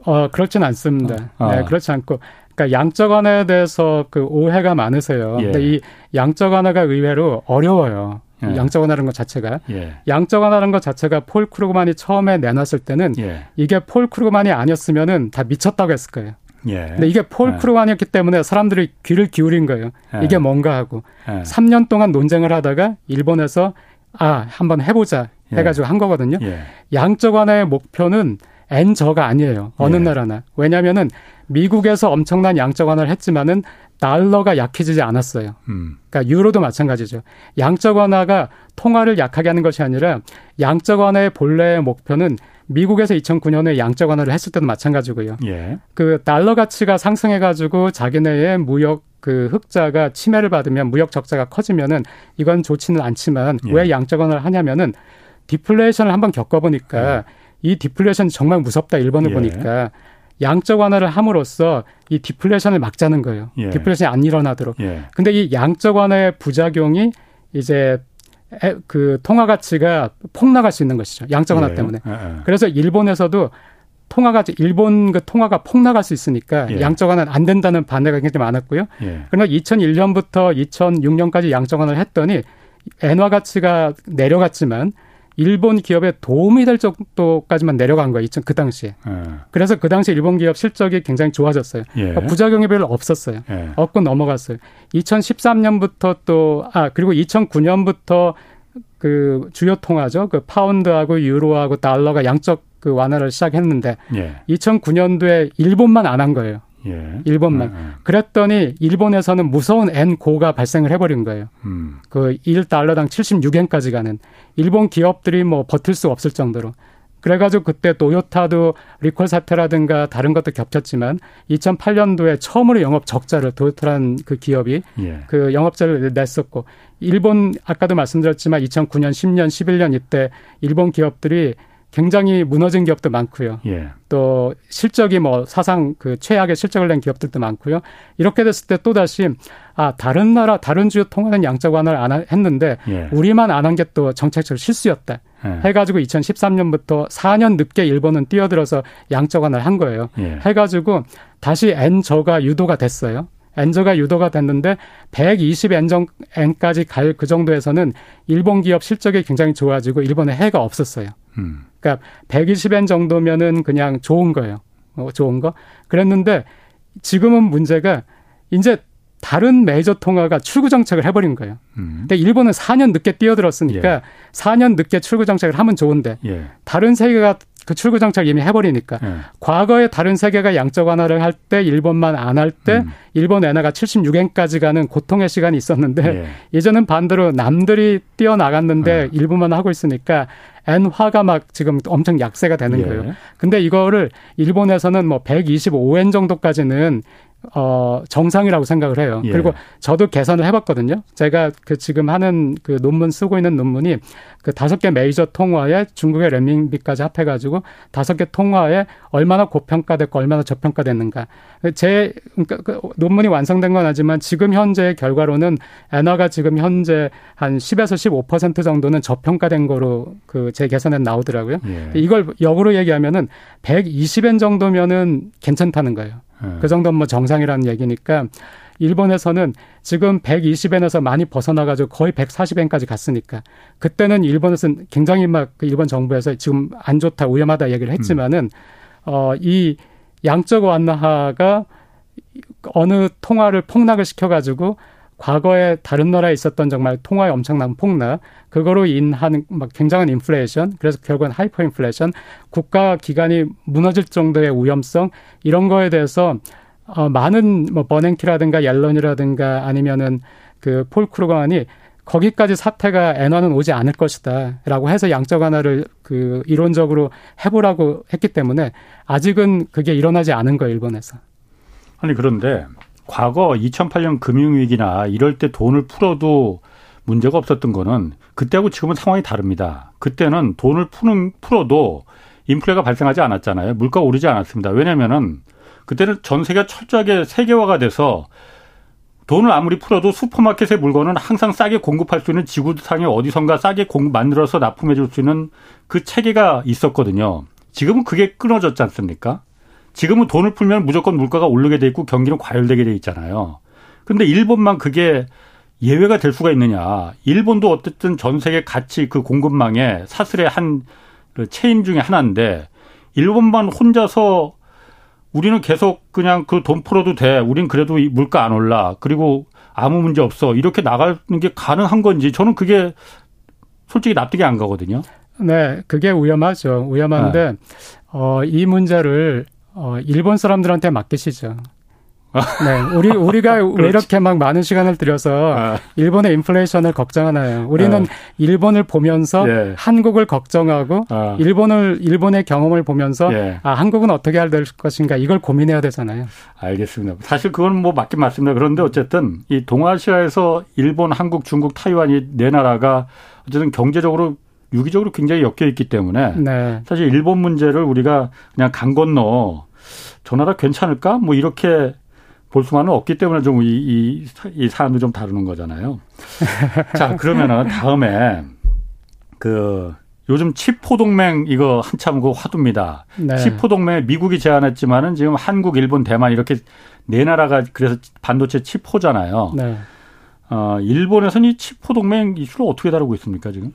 어 그렇진 않습니다. 어. 네, 그렇지 않고 그러니까 양적 완화에 대해서 그 오해가 많으세요. 예. 근데 이 양적 완화가 의외로 어려워요. 예. 양적 완화라는 것 자체가 예. 양적 완화라는 것 자체가 폴 크루그만이 처음에 내놨을 때는 예. 이게 폴 크루그만이 아니었으면은 다 미쳤다고 했을 거예요. 예. 근데 이게 폴 예. 크루그만이었기 때문에 사람들이 귀를 기울인 거예요. 예. 이게 뭔가 하고. 예. 3년 동안 논쟁을 하다가 일본에서 아, 한번 해보자 예. 해가지고 한 거거든요. 예. 양적 완화의 목표는 N저가 아니에요. 어느 예. 나라나. 왜냐면은 미국에서 엄청난 양적 완화를 했지만은 달러가 약해지지 않았어요. 음. 그러니까 유로도 마찬가지죠. 양적 완화가 통화를 약하게 하는 것이 아니라 양적 완화의 본래의 목표는 미국에서 2009년에 양적 완화를 했을 때도 마찬가지고요. 예. 그 달러 가치가 상승해가지고 자기네의 무역 그 흑자가 침해를 받으면 무역 적자가 커지면은 이건 좋지는 않지만 예. 왜 양적 완화를 하냐면은 디플레이션을 한번 겪어보니까 예. 이 디플레이션 정말 무섭다 일본을 예. 보니까 양적 완화를 함으로써 이 디플레이션을 막자는 거예요. 예. 디플레이션이 안 일어나도록. 예. 근데 이 양적 완화의 부작용이 이제 그 통화 가치가 폭락할 수 있는 것이죠. 양적 완화 예. 때문에. 예, 예. 그래서 일본에서도 통화가 일본 그 통화가 폭락할 수 있으니까 예. 양적 완화는 안 된다는 반대가 굉장히 많았고요. 예. 그러나 2001년부터 2006년까지 양적 완화를 했더니 엔화 가치가 내려갔지만 일본 기업에 도움이 될 정도까지만 내려간 거예요. 그 당시에. 예. 그래서 그 당시 일본 기업 실적이 굉장히 좋아졌어요. 예. 그러니까 부작용이 별로 없었어요. 예. 없고 넘어갔어요. 2013년부터 또, 아, 그리고 2009년부터 그 주요 통화죠. 그 파운드하고 유로하고 달러가 양적 그 완화를 시작했는데 2009년도에 일본만 안 한 거예요. 예. 일본만. 예, 예. 그랬더니 일본에서는 무서운 엔고가 발생을 해버린 거예요. 음. 그 1달러당 76엔까지 가는 일본 기업들이 뭐 버틸 수 없을 정도로. 그래가지고 그때 토요타도 리콜 사태라든가 다른 것도 겹쳤지만 2008년도에 처음으로 영업 적자를 토요타라는 그 기업이 예. 그 영업자를 냈었고 일본 아까도 말씀드렸지만 2009년, 10년, 11년 이때 일본 기업들이 굉장히 무너진 기업도 많고요. 예. 또 실적이 뭐 사상 그 최악의 실적을 낸 기업들도 많고요. 이렇게 됐을 때 또 다시 아 다른 나라 다른 주요 통화는 양적 완화를 안 했는데 예. 우리만 안 한 게 또 정책적 실수였다. 예. 해가지고 2013년부터 4년 늦게 일본은 뛰어들어서 양적 완화를 한 거예요. 예. 해가지고 다시 N 저가 유도가 됐어요. 엔저가 유도가 됐는데 120 엔정 엔까지 갈 그 정도에서는 일본 기업 실적이 굉장히 좋아지고 일본에 해가 없었어요. 음. 그러니까 120엔 정도면은 그냥 좋은 거예요. 어, 좋은 거. 그랬는데 지금은 문제가 이제 다른 메이저 통화가 출구 정책을 해버린 거예요. 음. 근데 일본은 4년 늦게 뛰어들었으니까 예. 4년 늦게 출구 정책을 하면 좋은데 예. 다른 세계가 그 출구 정책을 이미 해버리니까 예. 과거에 다른 세계가 양적 완화를 할 때 일본만 안 할때 음. 일본 엔화가 76엔까지 가는 고통의 시간이 있었는데 예. 예전은 반대로 남들이 뛰어나갔는데 예. 일본만 하고 있으니까 엔화가 막 지금 엄청 약세가 되는 예. 거예요. 근데 이거를 일본에서는 뭐 125엔 정도까지는 어, 정상이라고 생각을 해요. 예. 그리고 저도 계산을 해봤거든요. 제가 그 지금 하는 그 논문 쓰고 있는 논문이 그 다섯 개 메이저 통화에 중국의 렌민비까지 합해가지고 다섯 개 통화에 얼마나 고평가됐고 얼마나 저평가됐는가. 제 그러니까 그 논문이 완성된 건 아니지만 지금 현재 결과로는 엔화가 지금 현재 한 10에서 15% 정도는 저평가된 거로 그 제 계산에 나오더라고요. 예. 이걸 역으로 얘기하면은 120엔 정도면은 괜찮다는 거예요. 예. 그 정도면 뭐 정상이라는 얘기니까 일본에서는 지금 120엔에서 많이 벗어나가지고 거의 140엔까지 갔으니까 그때는 일본에서 는 굉장히 막그 일본 정부에서 지금 안 좋다 위험하다 얘기를 했지만은 음. 어이 양적 완화가 어느 통화를 폭락을 시켜가지고 과거에 다른 나라에 있었던 정말 통화의 엄청난 폭락, 그거로 인한 막 굉장한 인플레이션, 그래서 결국은 하이퍼 인플레이션, 국가 기관이 무너질 정도의 위험성 이런 거에 대해서 어, 많은 뭐 버냉키라든가 옐런이라든가 아니면은 그 폴 크루그먼이 거기까지 사태가 엔화는 오지 않을 것이다라고 해서 양적 완화를 그 이론적으로 해보라고 했기 때문에 아직은 그게 일어나지 않은 거예요 일본에서. 아니 그런데 과거 2008년 금융위기나 이럴 때 돈을 풀어도 문제가 없었던 거는 그때하고 지금은 상황이 다릅니다. 그때는 돈을 푸는 풀어도 인플레가 발생하지 않았잖아요. 물가 오르지 않았습니다. 왜냐면은 그때는 전 세계가 철저하게 세계화가 돼서 돈을 아무리 풀어도 슈퍼마켓의 물건은 항상 싸게 공급할 수 있는 지구상에 어디선가 싸게 공급 만들어서 납품해 줄 수 있는 그 체계가 있었거든요. 지금은 그게 끊어졌지 않습니까? 지금은 돈을 풀면 무조건 물가가 오르게 돼 있고 경기는 과열되게 돼 있잖아요. 근데 일본만 그게 예외가 될 수가 있느냐. 일본도 어쨌든 전 세계 가치 그 공급망의 사슬의 한그 체인 중에 하나인데 일본만 혼자서 우리는 계속 그냥 그 돈 풀어도 돼. 우린 그래도 물가 안 올라. 그리고 아무 문제 없어. 이렇게 나가는 게 가능한 건지 저는 그게 솔직히 납득이 안 가거든요. 네, 그게 위험하죠. 위험한데 네. 어, 이 문제를 어, 일본 사람들한테 맡기시죠. 네, 우리 우리가 왜 이렇게 막 많은 시간을 들여서 아. 일본의 인플레이션을 걱정하나요? 우리는 아. 일본을 보면서 예. 한국을 걱정하고 아. 일본을 일본의 경험을 보면서 예. 아 한국은 어떻게 될 것인가 이걸 고민해야 되잖아요. 알겠습니다. 사실 그건 뭐 맞긴 맞습니다. 그런데 어쨌든 이 동아시아에서 일본, 한국, 중국, 타이완이 네 나라가 어쨌든 경제적으로 유기적으로 굉장히 엮여 있기 때문에 네. 사실 일본 문제를 우리가 그냥 강 건너 저 나라 괜찮을까? 뭐 이렇게 볼 수만은 없기 때문에 좀 이, 이, 이 사안도 좀 다루는 거잖아요. 자, 그러면은 다음에 그 요즘 치포 동맹 이거 한참 그 화두입니다. 네. 치포 동맹 미국이 제안했지만은 지금 한국, 일본, 대만 이렇게 네 나라가 그래서 반도체 치포잖아요. 네. 어, 일본에서는 이 치포 동맹 이슈를 어떻게 다루고 있습니까, 지금?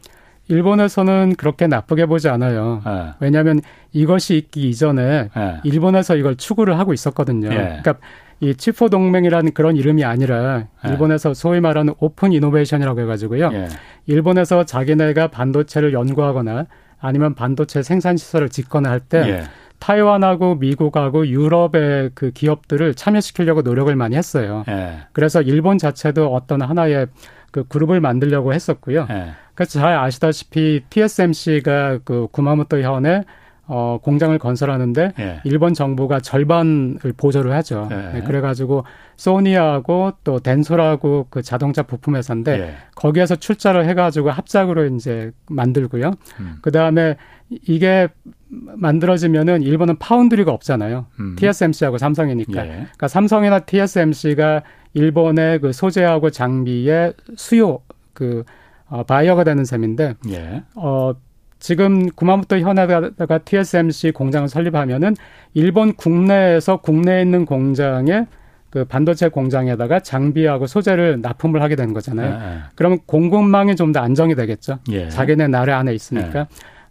일본에서는 그렇게 나쁘게 보지 않아요. 네. 왜냐하면 이것이 있기 이전에 네. 일본에서 이걸 추구를 하고 있었거든요. 네. 그러니까 이 치포 동맹이라는 그런 이름이 아니라 예. 일본에서 소위 말하는 오픈 이노베이션이라고 해가지고요. 예. 일본에서 자기네가 반도체를 연구하거나 아니면 반도체 생산 시설을 짓거나 할때 예. 타이완하고 미국하고 유럽의 그 기업들을 참여시키려고 노력을 많이 했어요. 예. 그래서 일본 자체도 어떤 하나의 그 그룹을 만들려고 했었고요. 예. 그래서 잘 아시다시피 TSMC가 그 구마모토 현에 어, 공장을 건설하는데 예. 일본 정부가 절반을 보조를 하죠. 예. 네, 그래가지고 소니하고 또 덴소라고 그 자동차 부품 회사인데 예. 거기에서 출자를 해가지고 합작으로 이제 만들고요. 음. 그 다음에 이게 만들어지면은 일본은 파운드리가 없잖아요. 음. TSMC하고 삼성이니까. 예. 그러니까 삼성이나 TSMC가 일본의 그 소재하고 장비의 수요 그 어, 바이어가 되는 셈인데 예. 어 지금 구마모토 현에다가 TSMC 공장을 설립하면은 일본 국내에서 국내에 있는 공장에 그 반도체 공장에다가 장비하고 소재를 납품을 하게 되는 거잖아요. 네. 그러면 공급망이 좀 더 안정이 되겠죠. 예. 자기네 나라 안에 있으니까. 네.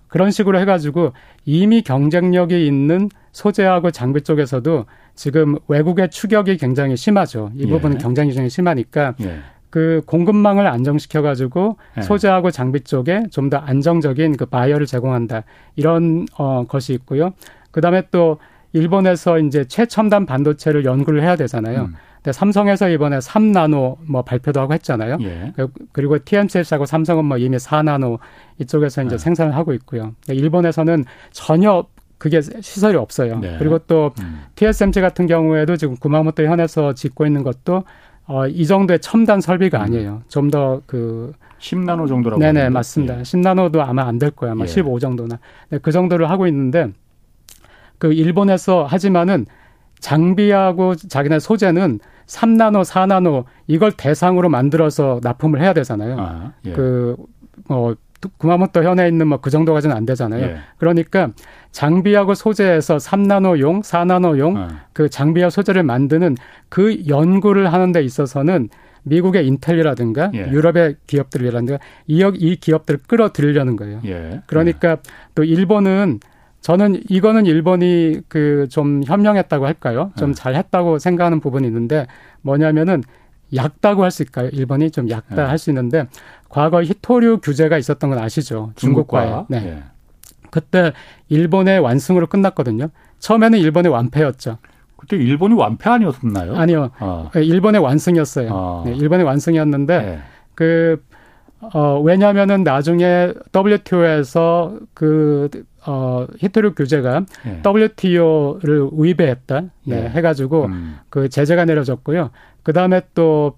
그런 식으로 해가지고 이미 경쟁력이 있는 소재하고 장비 쪽에서도 지금 외국의 추격이 굉장히 심하죠. 이 부분은 예. 경쟁이 굉장히 심하니까 예. 그 공급망을 안정시켜 가지고 네. 소재하고 장비 쪽에 좀 더 안정적인 그 바이어를 제공한다 이런 어 것이 있고요. 그다음에 또 일본에서 이제 최첨단 반도체를 연구를 해야 되잖아요. 음. 근데 삼성에서 이번에 3나노 뭐 발표도 하고 했잖아요. 예. 그, 그리고 TSMC하고 삼성은 뭐 이미 4나노 이쪽에서 이제 네. 생산을 하고 있고요. 일본에서는 전혀 그게 시설이 없어요. 네. 그리고 또 음. TSMC 같은 경우에도 지금 구마모토 현에서 짓고 있는 것도 어, 이 정도의 첨단 설비가 음. 아니에요. 좀 더그 10나노 정도라고. 네네, 맞습니다. 예. 10나노도 아마 안 될 거예요. 아마 예. 15 정도나. 네, 그 정도를 하고 있는데 그 일본에서 하지만은 장비하고 자기네 소재는 3나노, 4나노 이걸 대상으로 만들어서 납품을 해야 되잖아요. 아, 예. 그, 뭐, 구마모토 현에 있는 뭐 그 정도까지는 안 되잖아요. 예. 그러니까 장비하고 소재에서 3나노용, 4나노용 어. 그 장비와 소재를 만드는 그 연구를 하는 데 있어서는 미국의 인텔이라든가 예. 유럽의 기업들이라든가 이, 이 기업들을 끌어들이려는 거예요. 예. 그러니까 또 일본은 저는 이거는 일본이 그 좀 현명했다고 할까요? 좀 예. 잘했다고 생각하는 부분이 있는데 뭐냐면은 약다고 할 수 있을까요? 일본이 좀 약다 예. 할수 있는데 과거 히토류 규제가 있었던 건 아시죠? 중국과. 네. 예. 그때 일본의 완승으로 끝났거든요. 처음에는 일본의 완패였죠. 그때 일본이 완패 아니었나요? 아니요. 어. 일본의 완승이었어요. 어. 네, 일본의 완승이었는데 네. 그 어, 왜냐면은 나중에 WTO에서 그, 어, 히토류 규제가 예. WTO를 위배했다. 네, 예. 해가지고 음. 그 제재가 내려졌고요. 그 다음에 또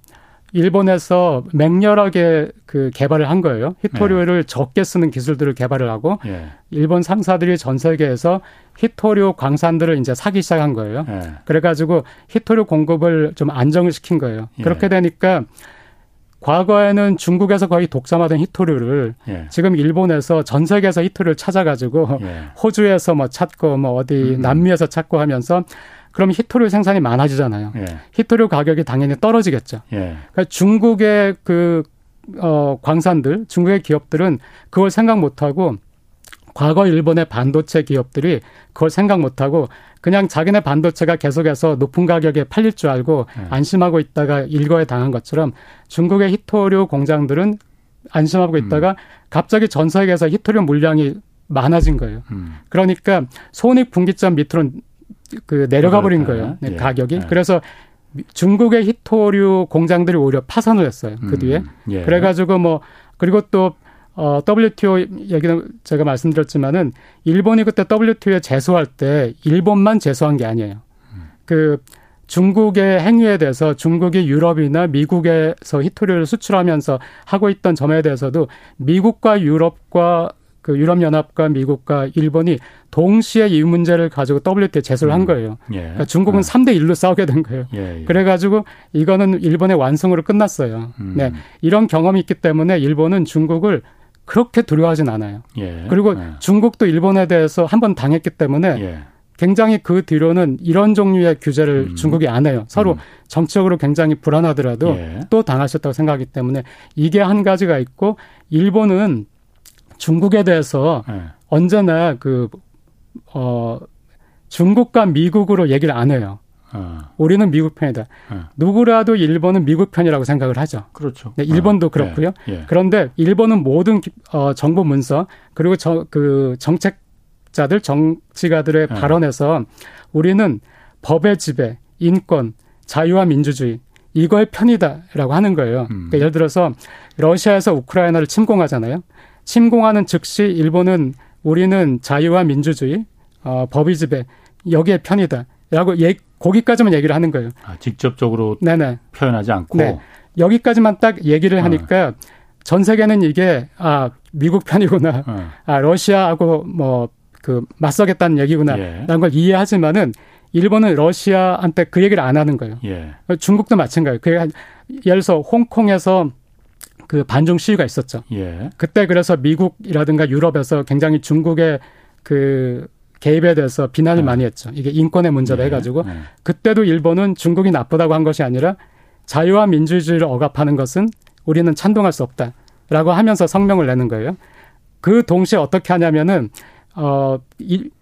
일본에서 맹렬하게 그 개발을 한 거예요. 히토류를 예. 적게 쓰는 기술들을 개발을 하고 예. 일본 상사들이 전 세계에서 히토류 광산들을 이제 사기 시작한 거예요. 예. 그래가지고 히토류 공급을 좀 안정을 시킨 거예요. 예. 그렇게 되니까 과거에는 중국에서 거의 독점하던 히토류를 예. 지금 일본에서 전 세계에서 히토류를 찾아가지고 예. 호주에서 뭐 찾고 뭐 어디 음. 남미에서 찾고 하면서 그럼 히토류 생산이 많아지잖아요. 예. 히토류 가격이 당연히 떨어지겠죠. 예. 그러니까 중국의 그 어, 광산들, 중국의 기업들은 그걸 생각 못하고 과거 일본의 반도체 기업들이 그걸 생각 못하고 그냥 자기네 반도체가 계속해서 높은 가격에 팔릴 줄 알고 네. 안심하고 있다가 일거에 당한 것처럼 중국의 히토류 공장들은 안심하고 있다가 음. 갑자기 전 세계에서 히토류 물량이 많아진 거예요. 음. 그러니까 손익 분기점 밑으로 그 내려가 버린 거예요. 네, 예. 가격이. 예. 그래서 중국의 히토류 공장들이 오히려 파산을 했어요. 그 뒤에. 음. 예. 그래가지고 뭐 그리고 또 어, WTO 얘기는 제가 말씀드렸지만은 일본이 그때 WTO에 제소할 때 일본만 제소한 게 아니에요. 그 중국의 행위에 대해서 중국이 유럽이나 미국에서 히토리를 수출하면서 하고 있던 점에 대해서도 미국과 유럽과 그 유럽연합과 미국과 일본이 동시에 이 문제를 가지고 WTO에 제소를 한 음. 거예요. 예. 그러니까 중국은 어. 3대 1로 싸우게 된 거예요. 예, 예. 그래가지고 이거는 일본의 완성으로 끝났어요. 음. 네. 이런 경험이 있기 때문에 일본은 중국을 그렇게 두려워하진 않아요. 예. 그리고 예. 중국도 일본에 대해서 한 번 당했기 때문에 예. 굉장히 그 뒤로는 이런 종류의 규제를 음. 중국이 안 해요. 서로 음. 정치적으로 굉장히 불안하더라도 예. 또 당하셨다고 생각하기 때문에 이게 한 가지가 있고 일본은 중국에 대해서 예. 언제나 그, 어, 중국과 미국으로 얘기를 안 해요. 어. 우리는 미국 편이다. 어. 누구라도 일본은 미국 편이라고 생각을 하죠. 그렇죠. 네, 일본도 어. 그렇고요. 예. 예. 그런데 일본은 모든 어, 정보 문서 그리고 저, 그 정책자들 정치가들의 예. 발언에서 우리는 법의 지배, 인권, 자유와 민주주의 이거의 편이다라고 하는 거예요. 음. 그러니까 예를 들어서 러시아에서 우크라이나를 침공하잖아요. 침공하는 즉시 일본은 우리는 자유와 민주주의, 어, 법의 지배 여기에 편이다. 라고 예, 거기까지만 얘기를 하는 거예요. 아, 직접적으로 네네. 표현하지 않고. 네. 여기까지만 딱 얘기를 어. 하니까 어. 전 세계는 이게 아 미국 편이구나, 어. 아 러시아하고 뭐 그 맞서겠다는 얘기구나, 예. 라는 걸 이해하지만은 일본은 러시아한테 그 얘기를 안 하는 거예요. 예. 중국도 마찬가지예요. 그 예를 들어서 홍콩에서 그 반중 시위가 있었죠. 예. 그때 그래서 미국이라든가 유럽에서 굉장히 중국의 그 개입에 대해서 비난을 네. 많이 했죠. 이게 인권의 문제다 네. 해가지고 네. 그때도 일본은 중국이 나쁘다고 한 것이 아니라 자유와 민주주의를 억압하는 것은 우리는 찬동할 수 없다라고 하면서 성명을 내는 거예요. 그 동시에 어떻게 하냐면은 어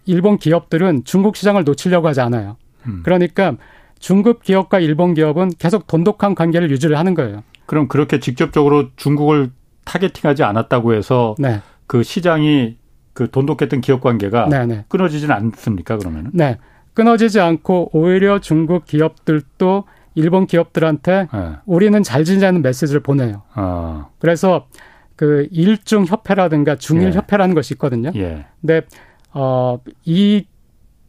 일본 기업들은 중국 시장을 놓치려고 하지 않아요. 음. 그러니까 중국 기업과 일본 기업은 계속 돈독한 관계를 유지를 하는 거예요. 그럼 그렇게 직접적으로 중국을 타겟팅하지 않았다고 해서 네. 그 시장이 그 돈독했던 기업 관계가 네네. 끊어지지는 않습니까 그러면은? 네. 끊어지지 않고 오히려 중국 기업들도 일본 기업들한테 네. 우리는 잘 지내는 메시지를 보내요. 어. 그래서 그 일중 협회라든가 중일 예. 협회라는 것이 있거든요. 예. 근데 어이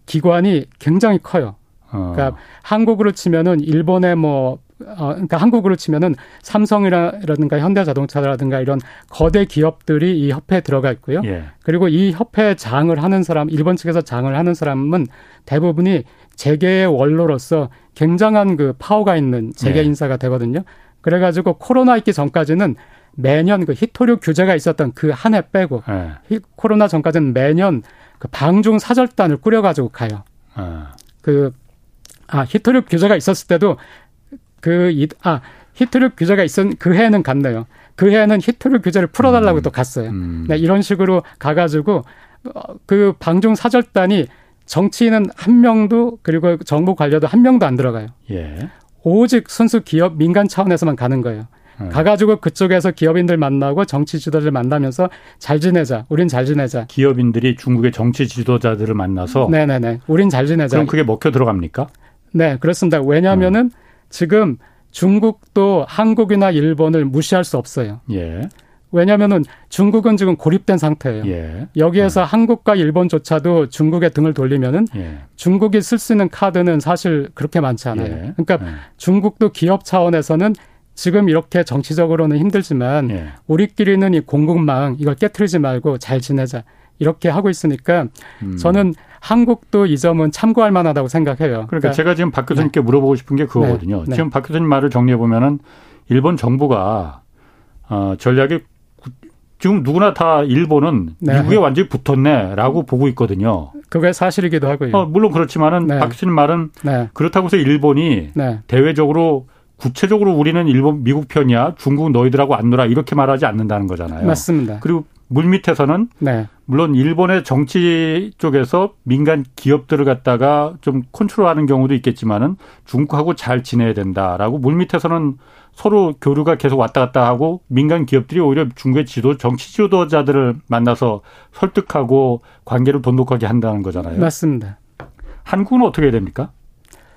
기관이 굉장히 커요. 어. 그러니까 한국으로 치면은 일본의 뭐 어, 그러니까 한국으로 치면은 삼성이라든가 현대자동차라든가 이런 거대 기업들이 이 협회에 들어가 있고요. 예. 그리고 이 협회 장을 하는 사람, 일본 측에서 장을 하는 사람은 대부분이 재계의 원로로서 굉장한 그 파워가 있는 재계 예. 인사가 되거든요. 그래가지고 코로나 있기 전까지는 매년 그 히토류 규제가 있었던 그 한 해 빼고 예. 코로나 전까지는 매년 그 방중 사절단을 꾸려가지고 가요. 아. 그 아, 히토류 규제가 있었을 때도 그, 이, 아, 히트류 규제가 있었, 그 해에는 갔네요. 그 해에는 히트류 규제를 풀어달라고 음. 또 갔어요. 음. 네, 이런 식으로 가가지고, 어, 그 방중 사절단이 정치인은 한 명도 그리고 정부 관료도 한 명도 안 들어가요. 예. 오직 순수 기업 민간 차원에서만 가는 거예요. 음. 가가지고 그쪽에서 기업인들 만나고 정치 지도자들 만나면서 잘 지내자. 우린 잘 지내자. 기업인들이 중국의 정치 지도자들을 만나서 네네네. 우린 잘 지내자. 그럼 그게 먹혀 들어갑니까? 네, 그렇습니다. 왜냐하면은 음. 지금 중국도 한국이나 일본을 무시할 수 없어요. 예. 왜냐하면은 중국은 지금 고립된 상태예요. 예. 여기에서 예. 한국과 일본조차도 중국의 등을 돌리면은 예. 중국이 쓸 수 있는 카드는 사실 그렇게 많지 않아요. 예. 그러니까 예. 중국도 기업 차원에서는 지금 이렇게 정치적으로는 힘들지만 예. 우리끼리는 이 공급망 이걸 깨뜨리지 말고 잘 지내자 이렇게 하고 있으니까 음. 저는 한국도 이 점은 참고할 만하다고 생각해요. 그러니까, 그러니까 제가 지금 박 교수님께 네. 물어보고 싶은 게 그거거든요. 네. 네. 지금 박 교수님 말을 정리해 보면은 일본 정부가 어, 전략이 지금 누구나 다 일본은 네. 미국에 완전히 붙었네라고 보고 있거든요. 그게 사실이기도 하고요. 어, 물론 그렇지만은 네. 박 교수님 말은 네. 그렇다고 해서 일본이 네. 대외적으로 구체적으로 우리는 일본 미국 편이야 중국 너희들하고 안 놀아 이렇게 말하지 않는다는 거잖아요. 맞습니다. 그리고 물밑에서는 네. 물론 일본의 정치 쪽에서 민간 기업들을 갖다가 좀 컨트롤하는 경우도 있겠지만은 중국하고 잘 지내야 된다라고 물밑에서는 서로 교류가 계속 왔다 갔다 하고 민간 기업들이 오히려 중국의 지도 정치 지도자들을 만나서 설득하고 관계를 돈독하게 한다는 거잖아요. 맞습니다. 한국은 어떻게 해야 됩니까?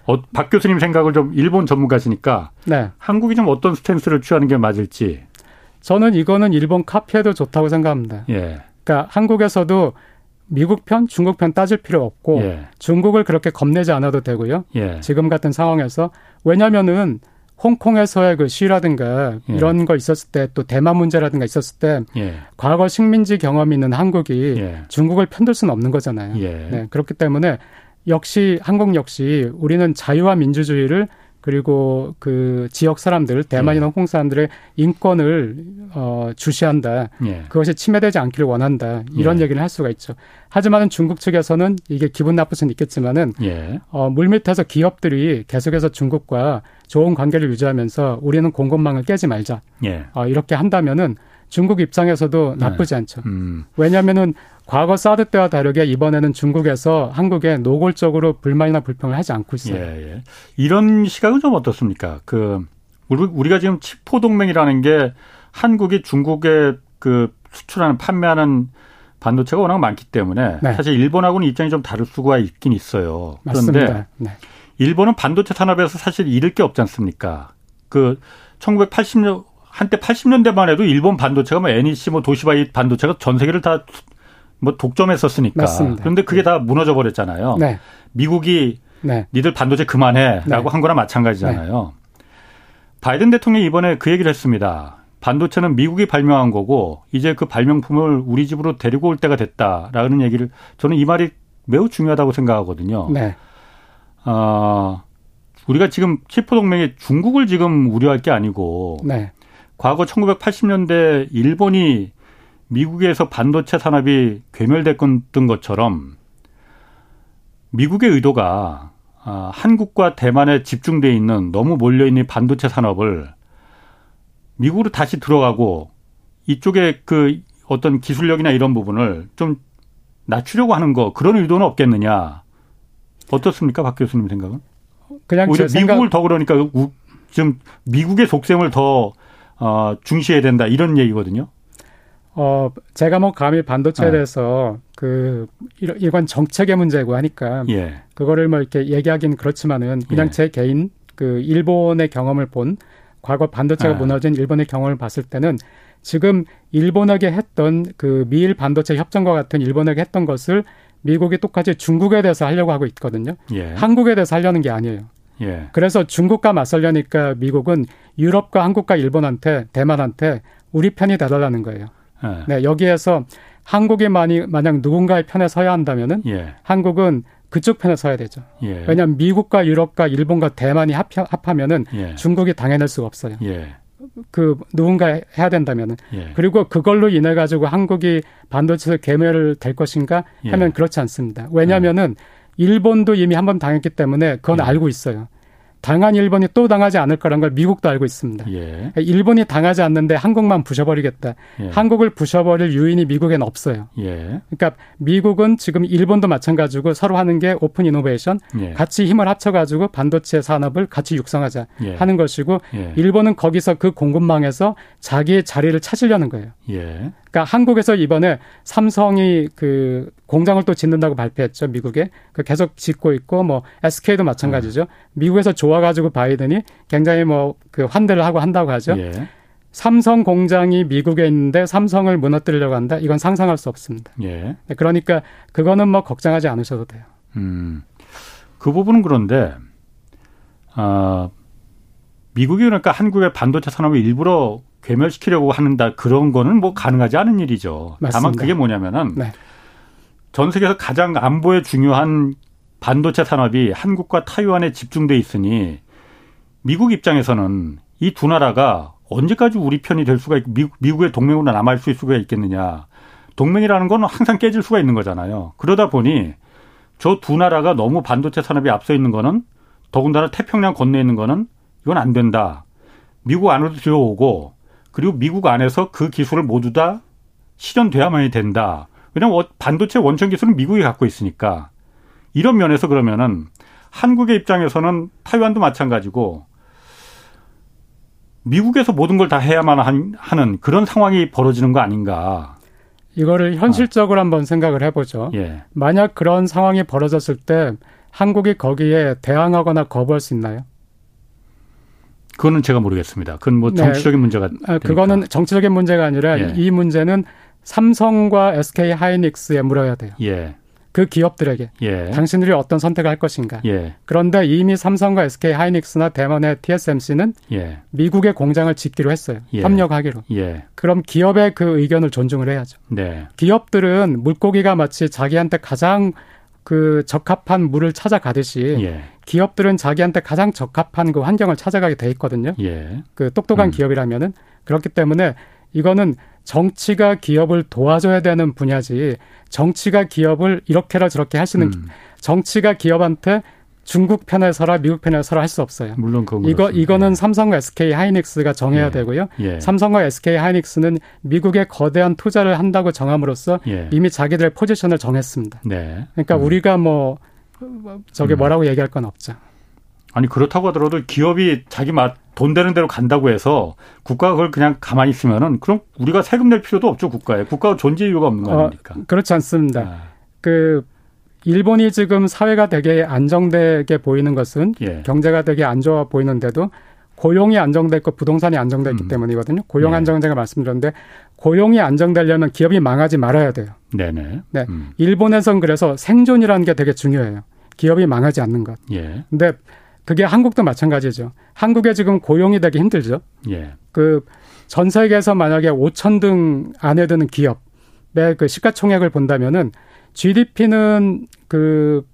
어, 박 교수님 생각을 좀 일본 전문가시니까 네. 한국이 좀 어떤 스탠스를 취하는 게 맞을지. 저는 이거는 일본 카피해도 좋다고 생각합니다. 예. 그러니까 한국에서도 미국 편, 중국 편 따질 필요 없고 예. 중국을 그렇게 겁내지 않아도 되고요. 예. 지금 같은 상황에서 왜냐면은 홍콩에서의 그 시라든가 예. 이런 거 있었을 때 또 대만 문제라든가 있었을 때 예. 과거 식민지 경험이 있는 한국이 예. 중국을 편들 수는 없는 거잖아요. 예. 네, 그렇기 때문에 역시 한국 역시 우리는 자유와 민주주의를 그리고 그 지역 사람들 대만이나 예. 홍콩 사람들의 인권을 어 주시한다. 예. 그것이 침해되지 않기를 원한다. 이런 예. 얘기를 할 수가 있죠. 하지만은 중국 측에서는 이게 기분 나쁠 수는 있겠지만은 예. 어 물밑에서 기업들이 계속해서 중국과 좋은 관계를 유지하면서 우리는 공급망을 깨지 말자. 예. 어 이렇게 한다면은 중국 입장에서도 네. 나쁘지 않죠. 음. 왜냐하면은 과거 사드 때와 다르게 이번에는 중국에서 한국에 노골적으로 불만이나 불평을 하지 않고 있어요. 예, 예. 이런 시각은 좀 어떻습니까? 그 우리가 지금 치포 동맹이라는 게 한국이 중국에 그 수출하는 판매하는 반도체가 워낙 많기 때문에 네. 사실 일본하고는 입장이 좀 다를 수가 있긴 있어요. 그런데 맞습니다. 네. 일본은 반도체 산업에서 사실 잃을 게 없지 않습니까? 그 1980년 한때 80년대만 해도 일본 반도체가 뭐 NEC 뭐 도시바 이 반도체가 전 세계를 다 뭐 독점했었으니까. 맞습니다. 그런데 그게 네. 다 무너져 버렸잖아요. 네. 미국이 네. 니들 반도체 그만해라고 네. 한 거나 마찬가지잖아요. 네. 바이든 대통령이 이번에 그 얘기를 했습니다. 반도체는 미국이 발명한 거고 이제 그 발명품을 우리 집으로 데리고 올 때가 됐다라는 얘기를 저는 이 말이 매우 중요하다고 생각하거든요. 네. 어, 우리가 지금 치포 동맹에 중국을 지금 우려할 게 아니고 네. 과거 1980년대 일본이 미국에서 반도체 산업이 괴멸됐던 것처럼 미국의 의도가 아, 한국과 대만에 집중돼 있는 너무 몰려 있는 반도체 산업을 미국으로 다시 들어가고 이쪽에 그 어떤 기술력이나 이런 부분을 좀 낮추려고 하는 거 그런 의도는 없겠느냐 어떻습니까 박 교수님 생각은? 그냥 오히려 미국을 생각... 더 그러니까 지금 미국의 속셈을 더 어, 중시해야 된다 이런 얘기거든요. 어, 제가 뭐 감히 반도체에 네. 대해서 그 이건 정책의 문제고 하니까 예. 그거를 뭐 이렇게 얘기하기는 그렇지만은 그냥 예. 제 개인 그 일본의 경험을 본 과거 반도체가 아. 무너진 일본의 경험을 봤을 때는 지금 일본에게 했던 그 미일 반도체 협정과 같은 일본에게 했던 것을 미국이 똑같이 중국에 대해서 하려고 하고 있거든요. 예. 한국에 대해서 하려는 게 아니에요. 예. 그래서 중국과 맞설려니까 미국은 유럽과 한국과 일본한테 대만한테 우리 편이 되달라는 거예요. 예. 네, 여기에서 한국이 만이 만약 누군가의 편에 서야 한다면은 예. 한국은 그쪽 편에 서야 되죠. 예. 왜냐하면 미국과 유럽과 일본과 대만이 합, 합하면은 예. 중국이 당해낼 수가 없어요. 예. 그 누군가 해야 된다면은 그리고 그걸로 인해 가지고 한국이 반도체 개멸을 될 것인가 하면 그렇지 않습니다. 왜냐하면은 일본도 이미 한 번 당했기 때문에 그건 예. 알고 있어요. 당한 일본이 또 당하지 않을 거란 걸 미국도 알고 있습니다. 예. 일본이 당하지 않는데 한국만 부셔버리겠다. 예. 한국을 부셔버릴 유인이 미국엔 없어요. 예. 그러니까 미국은 지금 일본도 마찬가지고 서로 하는 게 오픈 이노베이션, 예. 같이 힘을 합쳐가지고 반도체 산업을 같이 육성하자 예. 하는 것이고 예. 일본은 거기서 그 공급망에서 자기의 자리를 찾으려는 거예요. 그러니까 한국에서 이번에 삼성이 그 공장을 또 짓는다고 발표했죠 미국에 그 계속 짓고 있고 뭐 SK도 마찬가지죠 음. 미국에서 좋아 가지고 바이든이 굉장히 뭐 그 환대를 하고 한다고 하죠. 예. 삼성 공장이 미국에 있는데 삼성을 무너뜨리려고 한다. 이건 상상할 수 없습니다. 예. 그러니까 그거는 뭐 걱정하지 않으셔도 돼요. 음. 그 부분은 그런데 아 미국이 그러니까 한국의 반도체 산업을 일부러 괴멸시키려고 하는다 그런 거는 뭐 가능하지 않은 일이죠. 맞습니다. 다만 그게 뭐냐면은 네. 전 세계에서 가장 안보에 중요한 반도체 산업이 한국과 타이완에 집중돼 있으니 미국 입장에서는 이 두 나라가 언제까지 우리 편이 될 수가 있고 미국, 의 동맹으로 남아 있을 수가 있겠느냐. 동맹이라는 건 항상 깨질 수가 있는 거잖아요. 그러다 보니 저 두 나라가 너무 반도체 산업이 앞서 있는 거는 더군다나 태평양 건너에 있는 거는 이건 안 된다. 미국 안으로 들어오고 그리고 미국 안에서 그 기술을 모두 다 실현돼야만이 된다. 왜냐하면 반도체 원천 기술은 미국이 갖고 있으니까 이런 면에서 그러면은 한국의 입장에서는 타이완도 마찬가지고 미국에서 모든 걸 다 해야만 하는 그런 상황이 벌어지는 거 아닌가. 이거를 현실적으로 어. 한번 생각을 해보죠. 예. 만약 그런 상황이 벌어졌을 때 한국이 거기에 대항하거나 거부할 수 있나요? 그거는 제가 모르겠습니다. 그건 뭐 네. 정치적인 네. 문제가 아, 그거는 정치적인 문제가 아니라 예. 이 문제는 삼성과 SK 하이닉스에 물어야 돼요. 예. 그 기업들에게 예. 당신들이 어떤 선택을 할 것인가. 예. 그런데 이미 삼성과 SK 하이닉스나 대만의 TSMC는 예. 미국의 공장을 짓기로 했어요. 예. 협력하기로. 예. 그럼 기업의 그 의견을 존중을 해야죠. 네. 기업들은 물고기가 마치 자기한테 가장 그 적합한 물을 찾아가듯이 예. 기업들은 자기한테 가장 적합한 그 환경을 찾아가게 돼 있거든요. 예. 그 똑똑한 음. 기업이라면은 그렇기 때문에 이거는 정치가 기업을 도와줘야 되는 분야지 정치가 기업을 이렇게라 저렇게 있는 음. 정치가 기업한테 중국 편에 서라 미국 편에 서라 할 수 없어요. 물론 그건 이거 그렇습니다. 이거는 예. 삼성과 SK 하이닉스가 정해야 예. 되고요. 예. 삼성과 SK 하이닉스는 미국에 거대한 투자를 한다고 정함으로써 예. 이미 자기들의 포지션을 정했습니다. 네. 그러니까 음. 우리가 뭐 저게 음. 뭐라고 얘기할 건 없죠. 아니 그렇다고 하더라도 기업이 자기 맛 돈 되는 대로 간다고 해서 국가가 그걸 그냥 가만히 있으면은 그럼 우리가 세금 낼 필요도 없죠 국가에 국가가 존재 이유가 없는 거 어, 아닙니까? 어, 그렇지 않습니다. 아. 그 일본이 지금 사회가 되게 안정되게 보이는 것은 예. 경제가 되게 안 좋아 보이는데도 고용이 안정돼 있고 부동산이 안정돼 있기 음. 때문이거든요. 고용 예. 안정 제가 말씀드렸는데 고용이 안정되려면 기업이 망하지 말아야 돼요. 네네. 네. 음. 일본에선 그래서 생존이라는 게 되게 중요해요. 기업이 망하지 않는 것. 예. 근데 그게 한국도 마찬가지죠. 한국에 지금 고용이 되기 힘들죠. 예. 그전 세계에서 만약에 5천 등 안에 드는 기업의 그 시가총액을 본다면은 GDP는 그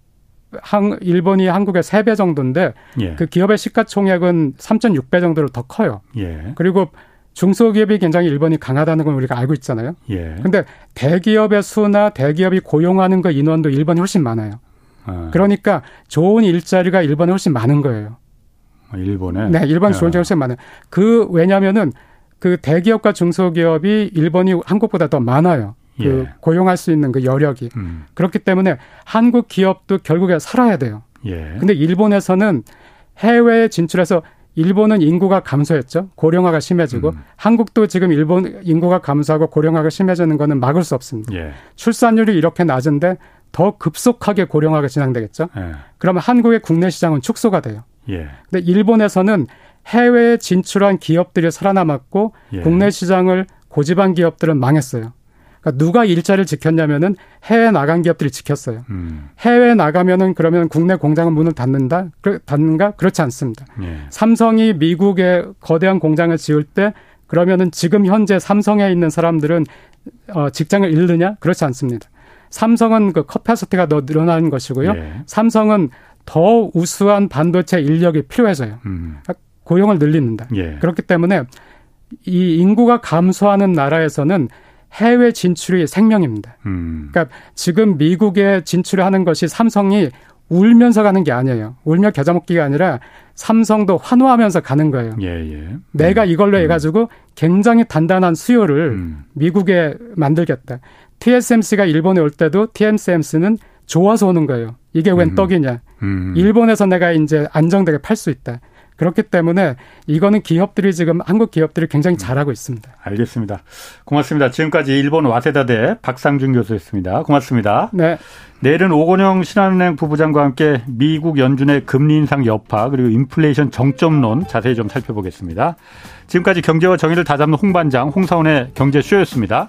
한, 일본이 한국의 3배 정도인데 예. 그 기업의 시가총액은 3.6배 정도로 더 커요. 예. 그리고 중소기업이 굉장히 일본이 강하다는 건 우리가 알고 있잖아요. 예. 근데 대기업의 수나 대기업이 고용하는 그 인원도 일본이 훨씬 많아요. 아. 그러니까 좋은 일자리가 일본에 훨씬 많은 거예요. 아, 일본에? 네, 일본이 좋은 일자리가 훨씬 많아요. 그, 왜냐면은 그 대기업과 중소기업이 일본이 한국보다 더 많아요. 그 예. 고용할 수 있는 그 여력이. 음. 그렇기 때문에 한국 기업도 결국에 살아야 돼요. 예. 근데 일본에서는 해외에 진출해서 일본은 인구가 감소했죠. 고령화가 심해지고 음. 한국도 지금 일본 인구가 감소하고 고령화가 심해지는 거는 막을 수 없습니다. 예. 출산율이 이렇게 낮은데 더 급속하게 고령화가 진행되겠죠. 예. 그러면 한국의 국내 시장은 축소가 돼요. 예. 근데 일본에서는 해외에 진출한 기업들이 살아남았고 예. 국내 시장을 고집한 기업들은 망했어요. 그러니까 누가 일자리를 지켰냐면은 해외 나간 기업들이 지켰어요. 음. 해외 나가면은 그러면 국내 공장은 문을 닫는다? 닫는가? 그렇지 않습니다. 예. 삼성이 미국에 거대한 공장을 지을 때 그러면은 지금 현재 삼성에 있는 사람들은 어, 직장을 잃느냐? 그렇지 않습니다. 삼성은 그 capacity가 더 늘어나는 것이고요. 예. 삼성은 더 우수한 반도체 인력이 필요해서요. 음. 그러니까 고용을 늘린다. 예. 그렇기 때문에 이 인구가 감소하는 나라에서는 해외 진출이 생명입니다. 음. 그러니까 지금 미국에 진출하는 것이 삼성이 울면서 가는 게 아니에요. 울며 겨자 먹기가 아니라 삼성도 환호하면서 가는 거예요. 예, 예. 내가 이걸로 음. 해가지고 굉장히 단단한 수요를 음. 미국에 만들겠다. TSMC가 일본에 올 때도 TSMC는 좋아서 오는 거예요. 이게 웬 음. 떡이냐. 음. 일본에서 내가 이제 안정되게 팔 수 있다. 그렇기 때문에 이거는 기업들이 지금 한국 기업들이 굉장히 잘하고 있습니다. 알겠습니다. 고맙습니다. 지금까지 일본 와세다대 박상준 교수였습니다. 고맙습니다. 네. 내일은 오건영 신한은행 부부장과 함께 미국 연준의 금리 인상 여파 그리고 인플레이션 정점론 자세히 좀 살펴보겠습니다. 지금까지 경제와 정의를 다잡는 홍반장 홍사원의 경제쇼였습니다.